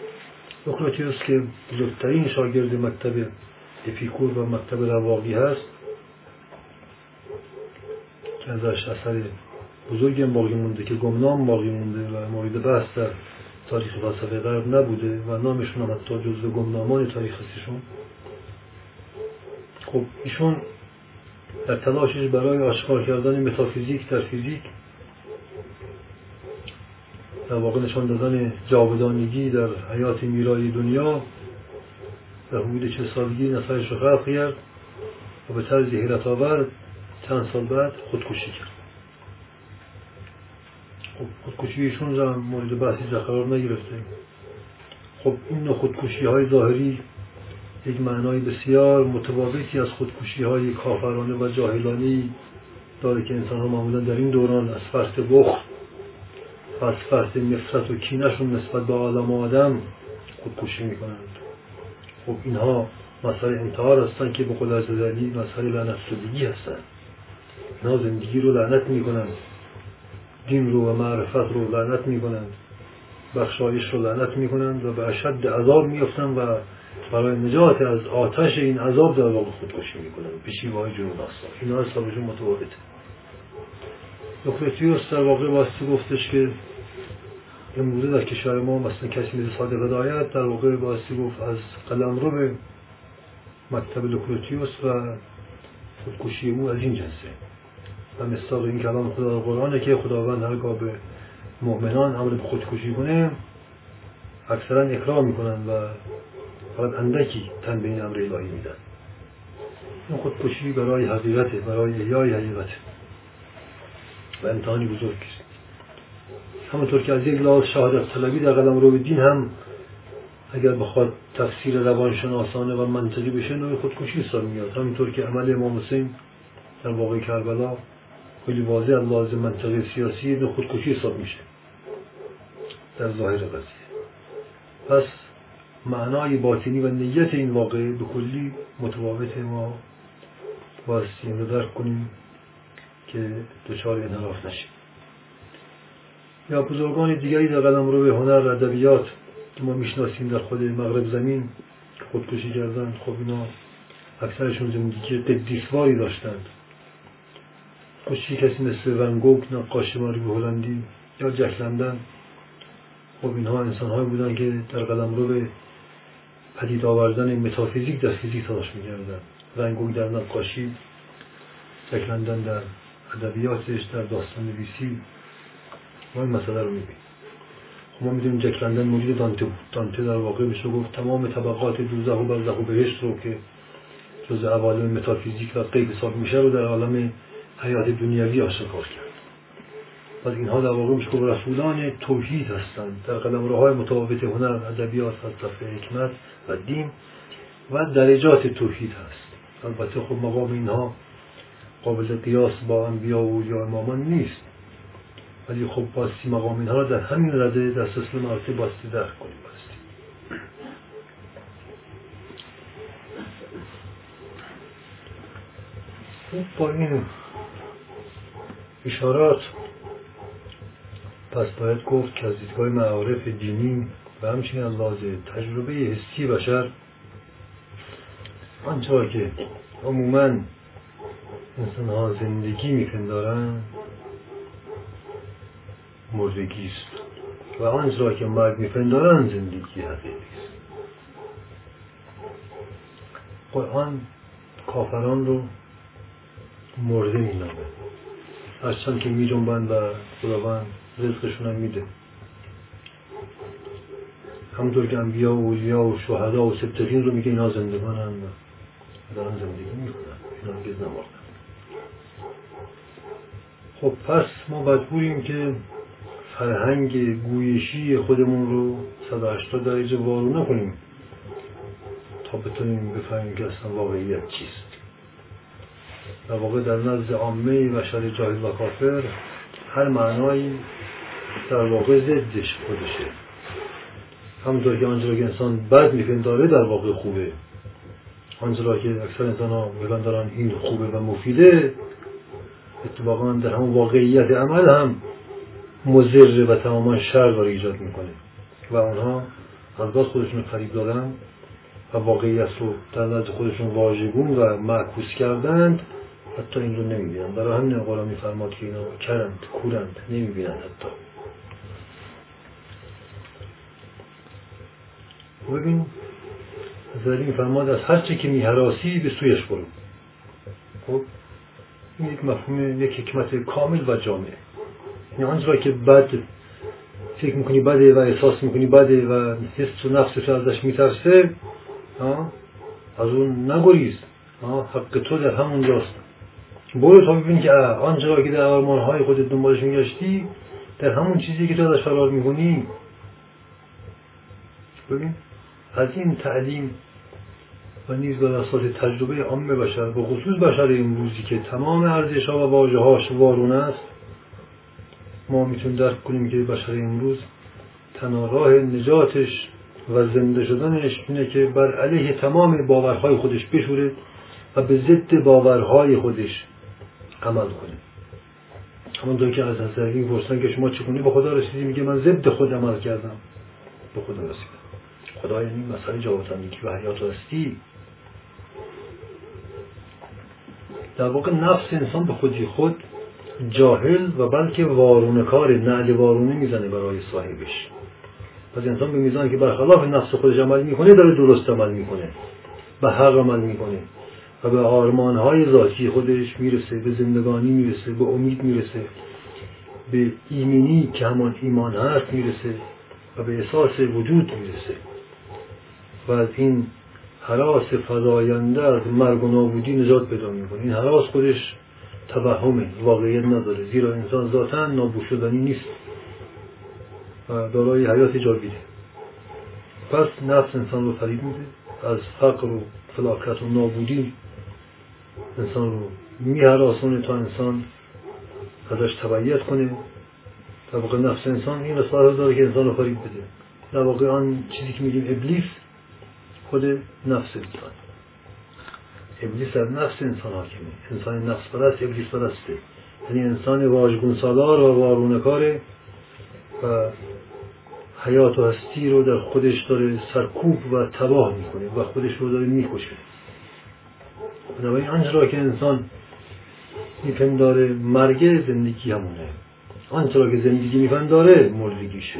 سقراطیوس که بزرگترین شاگرد مکتب اپیکور و مکتب رواقی هست که ازش اثر بزرگی باقی مونده که گمنام باقی مونده و مورد بحث در تاریخ فلسفه غرب نبوده و نامشون هم حتی جزو گمنامان تاریخ هستیشون خب ایشون در تلاشش برای آشکار کردن متافیزیک در فیزیک در واقع نشان دادن جاودانگی در حیات میرایی دنیا در حدود چه سالگی نصرش رو خلق کرد و به طرز حیرت آور چند سال بعد خودکشی کرد. خب خودکشی ایشون مورد بحثی قرار نگرفته خب این خودکشی های ظاهری یک معنای بسیار متفاوتی از خودکشی های کافرانه و جاهلانی داره که انسان ها معمولا در این دوران از فرط بخل و از فرط نفرت و کینشون نسبت به عالم آدم خودکشی می‌کنند. خب اینها مسائل انتحار هستند که به قول از مسائل لعنت شدگی هستند. اینا زندگی رو لعنت می‌کنند. دین رو و معرفت رو لعنت می‌کنند. بخشایش رو لعنت می‌کنند و به اشد عذاب میفتند و برای نجات از آتش این عذاب در واقع خودکشی می‌کنند به شیوه جنون آسان اینا حسابشون متفاوته لوکرتیوس در واقع واسطه گفتش که امروزه در کشور ما مثلا کسی مثل صادق هدایت در واقع واسطه گفت از قلم رو به مکتب لوکرتیوس و خودکشی او از این جنسه. و مستاق این کلام خدا قرآنه که خداوند هرگاه به مؤمنان امر به خودکشی کنه اکثرا اکرام می‌کنن و فقط اندکی تن به این امر الهی میدن. این خودکشی برای حقیقته برای احیای حقیقته و امتحانی بزرگ است. همونطور که از یک لحاظ شهادت طلبی در قلم رو دین هم اگر بخواد تفسیر روانشناسانه و منطقی بشه نوع خودکشی حساب میاد. همینطور که عمل امام حسین در واقع کربلا خیلی واضح از لازم منطقه سیاسی نوع خودکشی حساب میشه. در ظاهر قضیه. پس معنای باطنی و نیت این واقعه به کلی متفاوت ما بایستی رو درک کنیم که دچار انحراف نشیم. یا بزرگان دیگری در قدم رو به هنر ادبیات که ما می‌شناسیم در خود مغرب زمین خودکشی کردند خب اینا اکثرشون زندگی قدیسواری داشتند. کشی کسی مثل ونگوک نقاش ماری هلندی یا جک لندن خب اینها انسان بودن که در قدم رو به پدید آوردن متافیزیک در فیزیک تلاش می‌کردن. ونگوک در نقاشی جک لندن در ادبیاتش در داستان نویسی. ما این مسئله رو می‌بینیم. ما می‌دونیم جک لندن دانته بود. دانته در واقع میشه گفت تمام طبقات دوزخ و برزخ و بهشت رو که جز عوالم متافیزیک و غیب حساب میشه رو در عالم حیات دنیوی آشکار کرد. پس اینها در واقع میشه گفت رسولان توحید هستند. در قلم های متفاوت هنر ادبیات فلسفه حکمت. و دین و درجات توحید هست. البته خب مقام اینها قابل قیاس با انبیا و یا امامان نیست. ولی خب باستی مقام اینها را در همین رده در سلسله مراتب باستی درک کنیم. باستی. خب با این اشارات پس باید گفت که از دیدگاه معارف دینی و همچنین از لازه تجربه حسی بشر. آنچه که عموما انسان ها زندگی میپندارند مردگی است. و آنچه که مرگ میپندارند زندگی حقیقی است. قرآن کافران رو مرده مینامه. هرچند که میجنبند و خداوند رزقشون هم میده. همونطور که انبیا و اولیا و شهدا و سبتقین رو میگه اینا زندگانن و دارن زندگی می‌کنن. اینا میگه نماردن خب پس ما مجبوریم که فرهنگ گویشی خودمون رو 180 درجه وارو نکنیم تا بتونیم بفهمیم که اصلا واقعیت چیست. در واقع در نزد عامه بشر جاهل و کافر هر معنایی در واقع ضدش خودشه. همونطور که آنجا که انسان بد میپنداره در واقع خوبه. آنجا که اکثر انسان ها میپندارن این خوبه و مفیده اتفاقا در همون واقعیت عمل هم مزر و تماما شر داره ایجاد می‌کنه. و آنها از گاز خودشون فریب دادن و واقعیت رو در نزد خودشون واژگون و معکوس کردند. حتی این رو نمی‌بینند برای همین قرآن میفرماد که اینا کرند کورند نمی‌بینند حتی. ببین. این فرماد از هر چه که میهراسی به سویش برو. خب این یک مفهوم یک حکمت کامل و جامعه یعنی آنچه که بد فکر می‌کنی بده و احساس می‌کنی بده و حس و نفسش ازش میترسه از اون نگریز. حق تو در همون جاست برو تا ببینی که آنچه که در های خودت دنبالش میگشتی در همون چیزی که تو ازش فرار می‌کنی. ببین. از این تعلیم و نیز بر اساس تجربه عام بشر به خصوص بشر امروزی که تمام ارزش ها و واژه هاش وارون است ما می‌تونیم درک کنیم که بشر امروز تنها راه نجاتش و زنده شدنش اینه که بر علیه تمام باورهای خودش بشوره و به ضد باورهای خودش عمل کنه. همون که از حضرت پرسن که شما چگونه به خدا رسیدی؟ میگه من ضد خود عمل کردم. به خدا رسیدم. خدا یعنی مسئله جاوطندگی و حیات هستی در واقع نفس انسان به خودی خود جاهل و بلکه وارونه کار نعل وارونه می‌زنه برای صاحبش. پس انسان به میزان که برخلاف نفس خودش عمل می‌کنه داره درست عمل می‌کنه به حق عمل می‌کنه و به آرمانهای ذاتی خودش می‌رسه به زندگانی می‌رسه به امید می‌رسه به ایمنی که همان ایمان هست می‌رسه و به احساس وجود می‌رسه. و از این حراس فضاینده از مرگ و نابودی نجات پیدا می‌کنه. این حراس خودش توهمه واقعیت نداره. زیرا انسان ذاتا نابود شدنی نیست و دارای حیات جاویده. پس نفس انسان رو فریب میده. از فقر و فلاکت و نابودی انسان رو میهراسونه تا انسان ازش تبعیت کنه. در واقع نفس انسان این رسالت داره که انسان رو فریب بده. در واقع آن چیزی که میگیم ابلیس خود نفس انسان. ابلیس از نفس انسان حاکمه. انسان نفس پرست ابلیس پرسته. یعنی انسان واژگون سالار و وارونکاره و حیات و هستی رو در خودش داره سرکوب و تباه می‌کنه و خودش رو داره می‌کشه. بنابراین آنچه را که انسان میپنداره مرگ زندگی همونه. آنچه را که زندگی میپنداره مردگیشه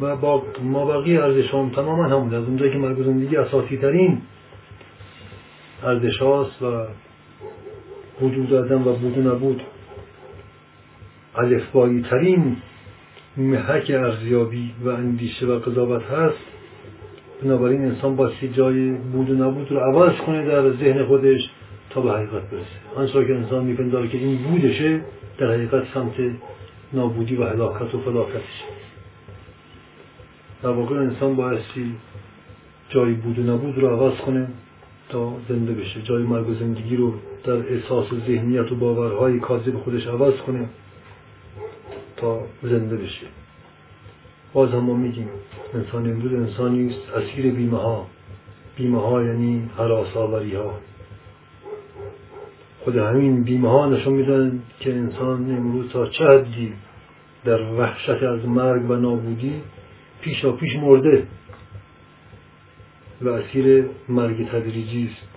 و با ما بقیه ارزش هم تماما همون از اونجایی که مرگ زندگی اساسی ترین ارزش هاست و وجود آدم و بود نبود الفبایی ترین محک ارزیابی و اندیشه و قضاوت هست. بنابراین انسان باستی جای بود و نبود رو عوض کنه در ذهن خودش تا به حقیقت برسه. آنچه که انسان میپنداره که این بودشه در حقیقت سمت نابودی و هلاکت و فلاکتش در واقع انسان بایستی جای بود و نبود رو عوض کنه تا زنده بشه. جای مرگ و زندگی رو در احساس و ذهنیت و باورهای کاذب خودش عوض کنه تا زنده بشه. باز هم ما میگیم انسان امروز انسانی است اسیر بیمه ها بیمه ها یعنی حراس آوری ها خود همین بیمه ها نشون میدن که انسان امروز تا چه حدی در وحشت از مرگ و نابودی پیشا پیش مرده. و اسیر مرگ تدریجی است.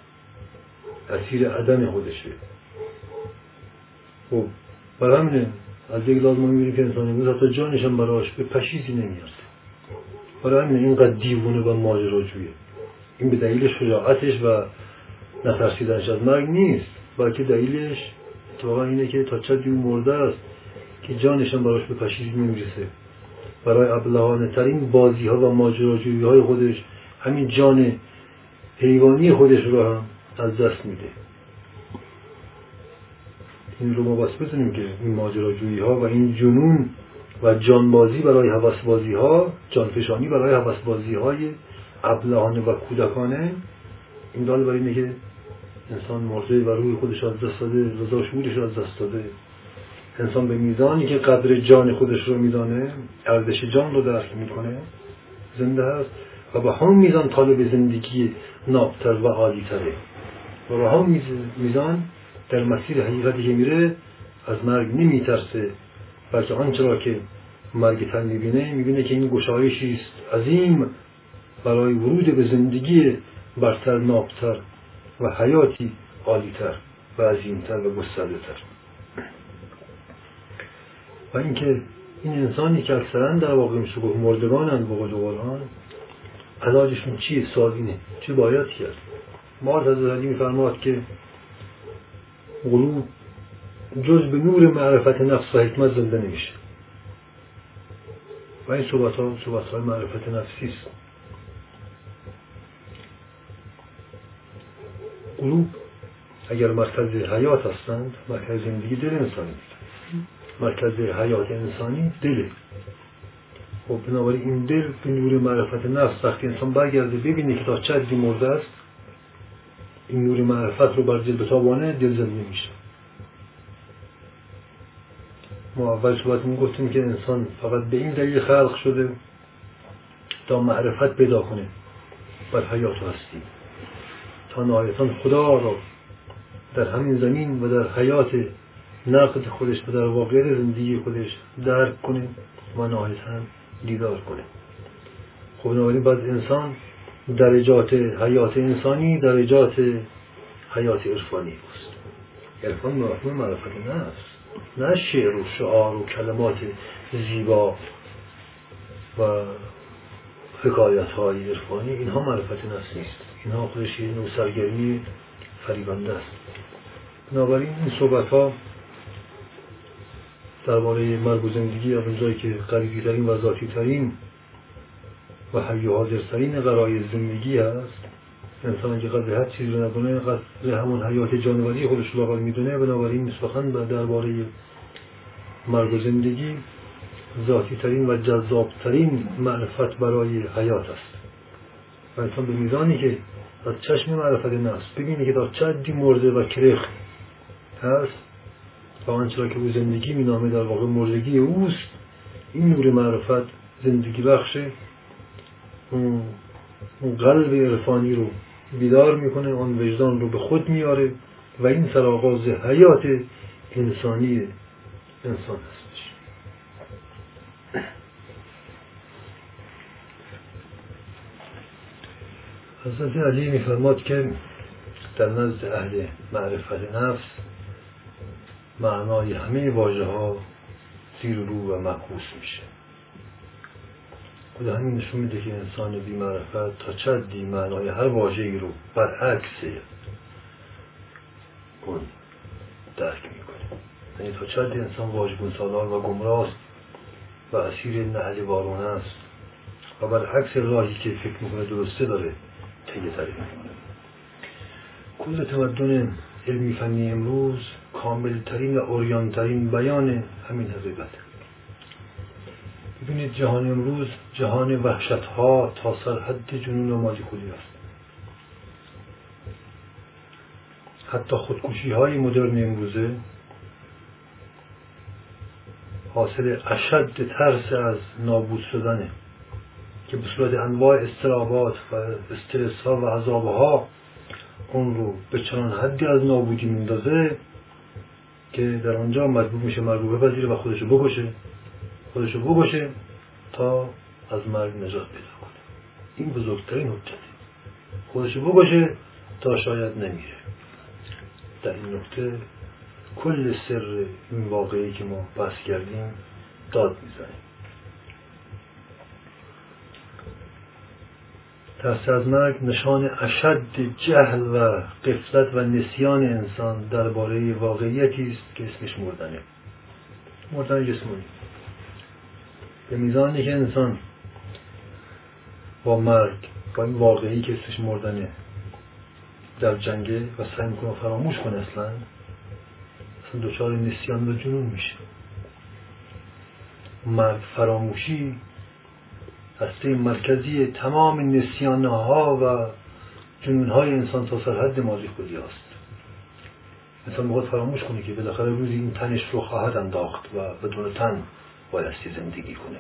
اسیر عدم خودشه. خب برای همینه از یک لازم می‌بینیم که انسان امروز حتی جانش هم براش به پشیزی نمیارده برای همینه اینقدر دیوونه و ماجراجویه. این به دلیل شجاعتش و نترسیدنش از مرگ نیست بلکه دلیلش اتفاقا اینه که تا چه دیو مرده است که جانش هم براش به پشیزی نمی‌رسه. برای ابلهانه ترین بازی ها و ماجراجویی های خودش همین جان حیوانی خودش رو هم از دست میده. این رو ما بس بتونیم که این ماجراجویی ها و این جنون و جانبازی برای حوث بازی ها جانفشانی برای حوث بازی های ابلهانه و کودکانه این دال برای اینه که انسان مرده و روی خودش از دست داده رضا شعورش از دست داده. انسان به میزانی که قدر جان خودش رو میدانه ارزش جان رو درک می‌کنه زنده هست و به همون میزان طالب زندگی نابتر و عالی تره و به همون میزان در مسیر حقیقتی که میره از مرگ نمیترسه بلکه آنچه را که مرگ تر می‌بینه می‌بینه که این گشایشی است عظیم برای ورود به زندگی برتر نابتر و حیاتی عالیتر و عظیمتر و گسترده تر و اینکه این انسانی که اکثرا در واقع میشه گفت مردگانند به قول قرآن علاجشون چیه سوال اینه چه باید کرد؟ ما از علی میفرماد که قلوب جز به نور معرفت نفس و حکمت زنده نمیشه. و این صحبت ها صحبت های معرفت نفسی است. قلوب اگر مرکز حیات هستند مرکز زندگی دل انسانی. مرکز حیات انسانی دله خب بنابراین این دل به نور معرفت نفس وقتی انسان برگرده ببینه که تا چه مرده است این نور معرفت رو بر دل بتابانه دل زنده میشه. ما اول صحبت گفتیم که انسان فقط به این دلیل خلق شده تا معرفت پیدا کنه بر حیات هستی. تا نهایتان خدا را در همین زمین و در حیات نقد خودش و در واقعیت زندگی خودش درک کنه و نهایتا دیدار کنه. خب بنابراین بعد انسان درجات حیات انسانی درجات حیات عرفانی است. عرفان مفهوم معرفت نفس نه شعر و شعار و کلمات زیبا و حکایت های عرفانی. اینها معرفت نفس نیست. اینها خودش نوع سرگرمی فریبنده است. بنابراین این صحبت ها درباره مرگ و زندگی از اونجایی که قریبی ترین و ذاتی ترین و حی حاضرترین قرای زندگی هست. انسان که قدر هر چیزی رو نکنه قدر همون حیات جانوری خودش رو می‌دونه بنابراین سخن درباره مرگ و زندگی ذاتی ترین و جذاب ترین معرفت برای حیات است. و انسان به میزانی که از چشم معرفت نفس ببینی که در چه مرده و کرخ هست و آنچه که او زندگی مینامه در واقع مردگی اوست این نور معرفت زندگی بخشه اون قلب عرفانی رو بیدار می‌کنه آن وجدان رو به خود میاره و این سرآغاز حیات انسانی انسان هستش. حضرت علی میفرماد که در نزد اهل معرفت نفس معنای همه واژه ها زیر رو و معکوس میشه. خود همین نشون میده که انسان بی معرفت تا چدی معنای هر واژه ای رو برعکس اون درک می‌کنه. یعنی تا چدی انسان واژگون سالار و گمراست و اسیر نهل وارونه است و برعکس راهی که فکر می‌کنه درسته داره تیه تری می‌کنه. کل تمدن علمی فنی امروز کاملترین و اوریانترین بیان همین حقیقت. ببینید جهان امروز جهان وحشت ها تا سرحد جنون و مالیکولی است. حتی خودکشی های مدرن امروزه حاصل اشد ترس از نابود شدنه که به صورت انواع استرابات و استرس ها و عذاب ها اون رو به چنان حدی از نابودی میندازه که در آنجا مجبور میشه مرگ بپذیره و خودشو بکشه. خودشو بکشه تا از مرگ نجات پیدا کنه. این بزرگترین حجته. خودشو بکشه تا شاید نمیره. در این نقطه کل سر این واقعی که ما بحث کردیم داد می‌زنیم. ترس از مرگ نشان اشد جهل و قفلت و نسیان انسان درباره واقعیتی است که اسمش مردنه. مردن جسمانی. به میزانی که انسان با مرگ با این واقعی که اسمش مردنه در جنگه و سعی می‌کنه فراموش کنه اصلا اصلا دچار نسیان و جنون میشه. مرگ فراموشی هسته مرکزی تمام نسیانه ها و جنون های انسان تا سرحد خودی است انسان باید فراموش کنه که بالاخره روزی این تنش رو خواهد انداخت و بدون تن بایستی زندگی کنه.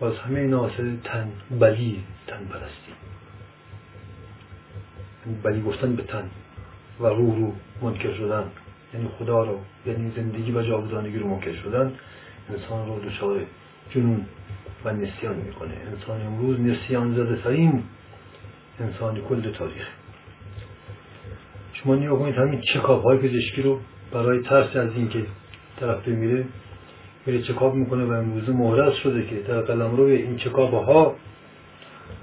و همه این تن بلی تن پرستی. بلی گفتن به تن و روح رو منکر شدن. یعنی خدا رو یعنی زندگی و جاودانگی رو منکر شدن. انسان رو دچار جنون و نسیان می‌کنه. انسان امروز نسیان زده ترین انسان کل تاریخ. شما نیا کنید همین چکاب های پزشکی رو برای ترس از اینکه طرف بمیره میره چکاب می‌کنه و امروزه مهرس شده که در قلم روی این چکاب ها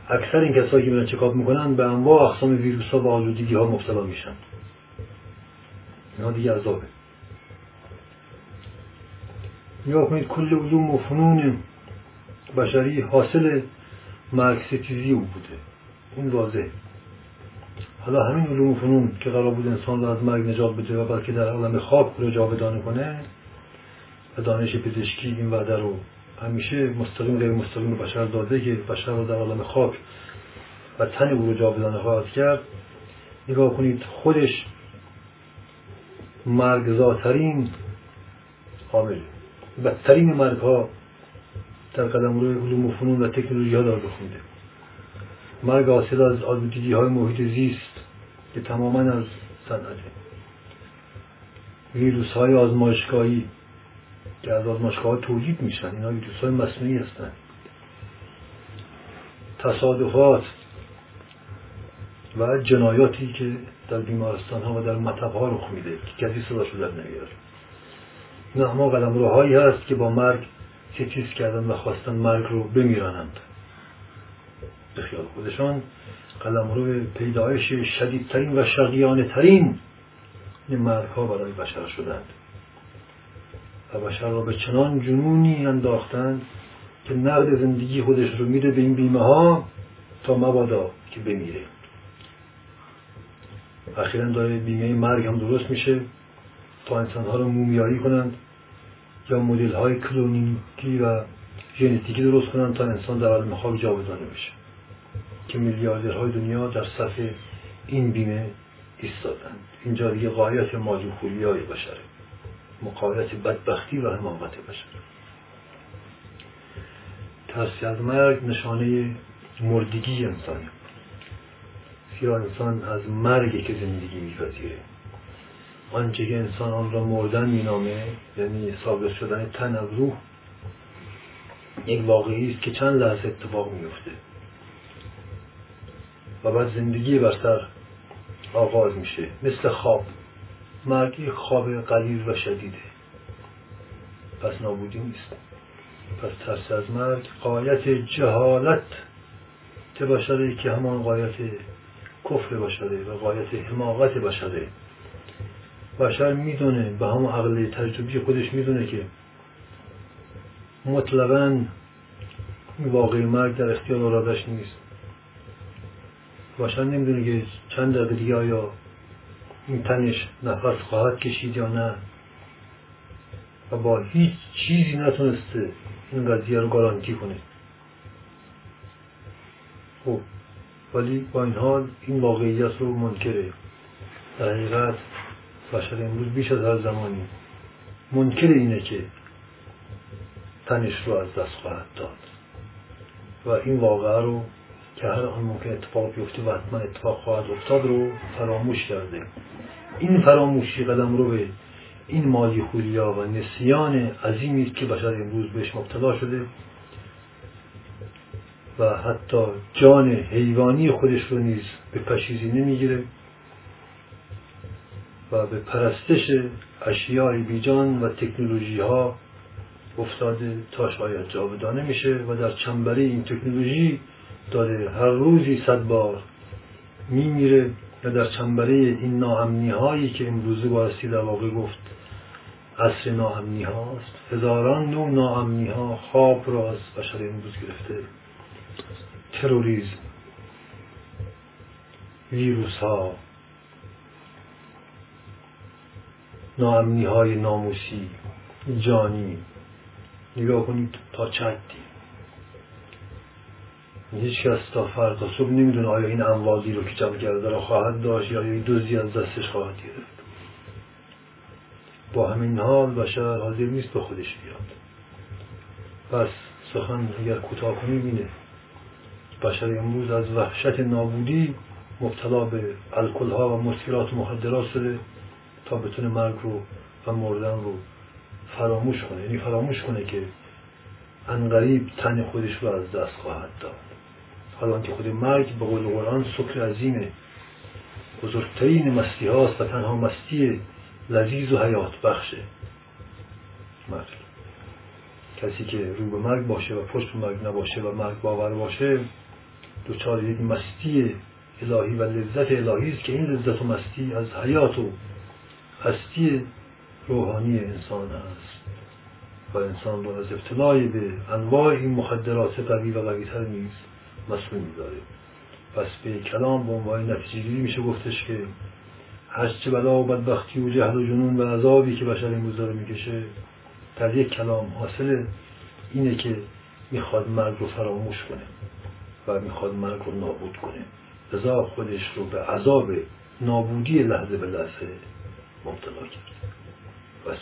اکثر این کسایی که میرن چکاب می‌کنن به انواع اقسام ویروس ها و آلودگی ها مبتلا میشن. اینا دیگه عذابه. نگاه کنید کل علوم و فنون بشری حاصل مرکستیزی او بوده. این واضح حالا همین علوم و فنون که قرار بود انسان رو از مرگ نجات بده و بلکه در عالم خواب رو جاودانه کنه و دانش پزشکی این وعده رو همیشه مستقیم غیر مستقیم بشر داده که بشر رو در عالم خاک و تن او رو جاودانه خواهد کرد. نگاه کنید خودش مرگزاترین حامل بدترین مرگ ها در قدم روی علوم و فنون و تکنولوژی ها دار بخونده مرگ حاصل از آلودگی های محیط زیست که تماما از صنعته. ویروس های آزمایشگاهی که از آزمایشگاه تولید میشن اینا ویروس های مصنوعی هستن. تصادفات و جنایاتی که در بیمارستان ها و در مطب ها رخ میده که کسی صدا در نمیاره نه اما قلم هایی هست که با مرگ ستیز کردن و خواستن مرگ رو بمیرانند. به خیال خودشان قلم روی پیدایش شدیدترین و شقیانه ترین این مرگ ها برای بشر شدند. و بشر را به چنان جنونی انداختند که نقد زندگی خودش رو میده به این بیمه ها تا مبادا که بمیره اخیرا داره بیمه مرگ هم درست میشه. تا انسان ها رو مومیایی کنند یا مدل های کلونیکی و ژنتیکی درست کنن تا انسان در عالم خواب جاودانه بشه که میلیاردرهای دنیا در صف این بیمه ایستادن اینجا دیگه قایت ماجو های بشره مقایت بدبختی و حماقت بشر. ترسی از مرگ نشانه مردگی انسانه. زیرا انسان از مرگی که زندگی میپذیره. آنچه که انسان آن را مردن مینامه یعنی ثابت شدن تن از روح یک واقعی است که چند لحظه اتفاق میفته و بعد زندگی بر سر آغاز میشه. مثل خواب. مرگ یک خواب قلیل و شدیده. پس نابودی نیست. پس ترس از مرگ قایت جهالت بشره که همان قایت کفر بشره و قایت حماقت بشره بشر می‌دونه به همون عقل تجربی خودش می‌دونه که مطلقا واقعی مرگ در اختیار ارادش نیست. باشن نمی‌دونه که چند دقیقه دیگه آیا این تنش نفس خواهد کشید یا نه. و با هیچ چیزی نتونسته این قضیه رو گارانتی کنه. خب ولی با این حال این واقعیت رو منکره. در حقیقت بشر امروز بیش از هر زمانی. منکر اینه که تنش رو از دست خواهد داد. و این واقعه رو که هر آن ممکن اتفاق بیفته و حتما اتفاق خواهد افتاد رو فراموش کرده. این فراموشی قدم رو به این مالی خولیا و نسیان عظیمی که بشر امروز بهش مبتلا شده و حتی جان حیوانی خودش رو نیز به پشیزی نمی‌گیره. و به پرستش اشیاء بیجان و تکنولوژی ها افتاده تا شاید جاودانه میشه و در چنبره این تکنولوژی داره هر روزی صد بار میمیره و در چنبره این ناامنی هایی که امروزه بارسی در واقع گفت عصر ناامنی هاست هزاران نوع ناامنی ها خواب را از بشر امروز گرفته. تروریزم ویروس ها ناامنی های ناموسی جانی. نگاه کنید تا چه هیچ کس تا فردا صبح نمی‌دونه آیا این اموازی رو که جمع کرده را خواهد داشت یا این دوزی از دستش خواهد گرفت. با همین حال بشر حاضر نیست به خودش بیاد. پس سخن اگر کوتاه کنیم اینه بشر امروز از وحشت نابودی مبتلا به الکل ها و مسکرات و مخدرات شده. تا بتونه مرگ رو و مردن رو فراموش کنه. یعنی فراموش کنه که انقریب تن خودش رو از دست خواهد داد. حالا که خود مرگ به قول قرآن سکر عظیمه بزرگترین مستی هاست و تنها مستی لذیذ و حیات بخشه. مرگ. کسی که رو به مرگ باشه و پشت به مرگ نباشه و مرگ باور باشه دوچار یک مستی الهی و لذت الهی است که این لذت و مستی از حیات و هستی روحانی انسان است. و انسان رو از ابتلای به انواع این مخدرات قوی و قویتر نیست مسئول میداره پس به کلام به عنوان نتیجه میشه گفتش که هرچه بلا و بدبختی و جهل و جنون و عذابی که بشر این داره می‌کشه در یک کلام حاصل اینه که می‌خواد مرگ رو فراموش کنه و می‌خواد مرگ رو نابود کنه. لذا خودش رو به عذاب نابودی لحظه به لحظه مبتلا کرد بس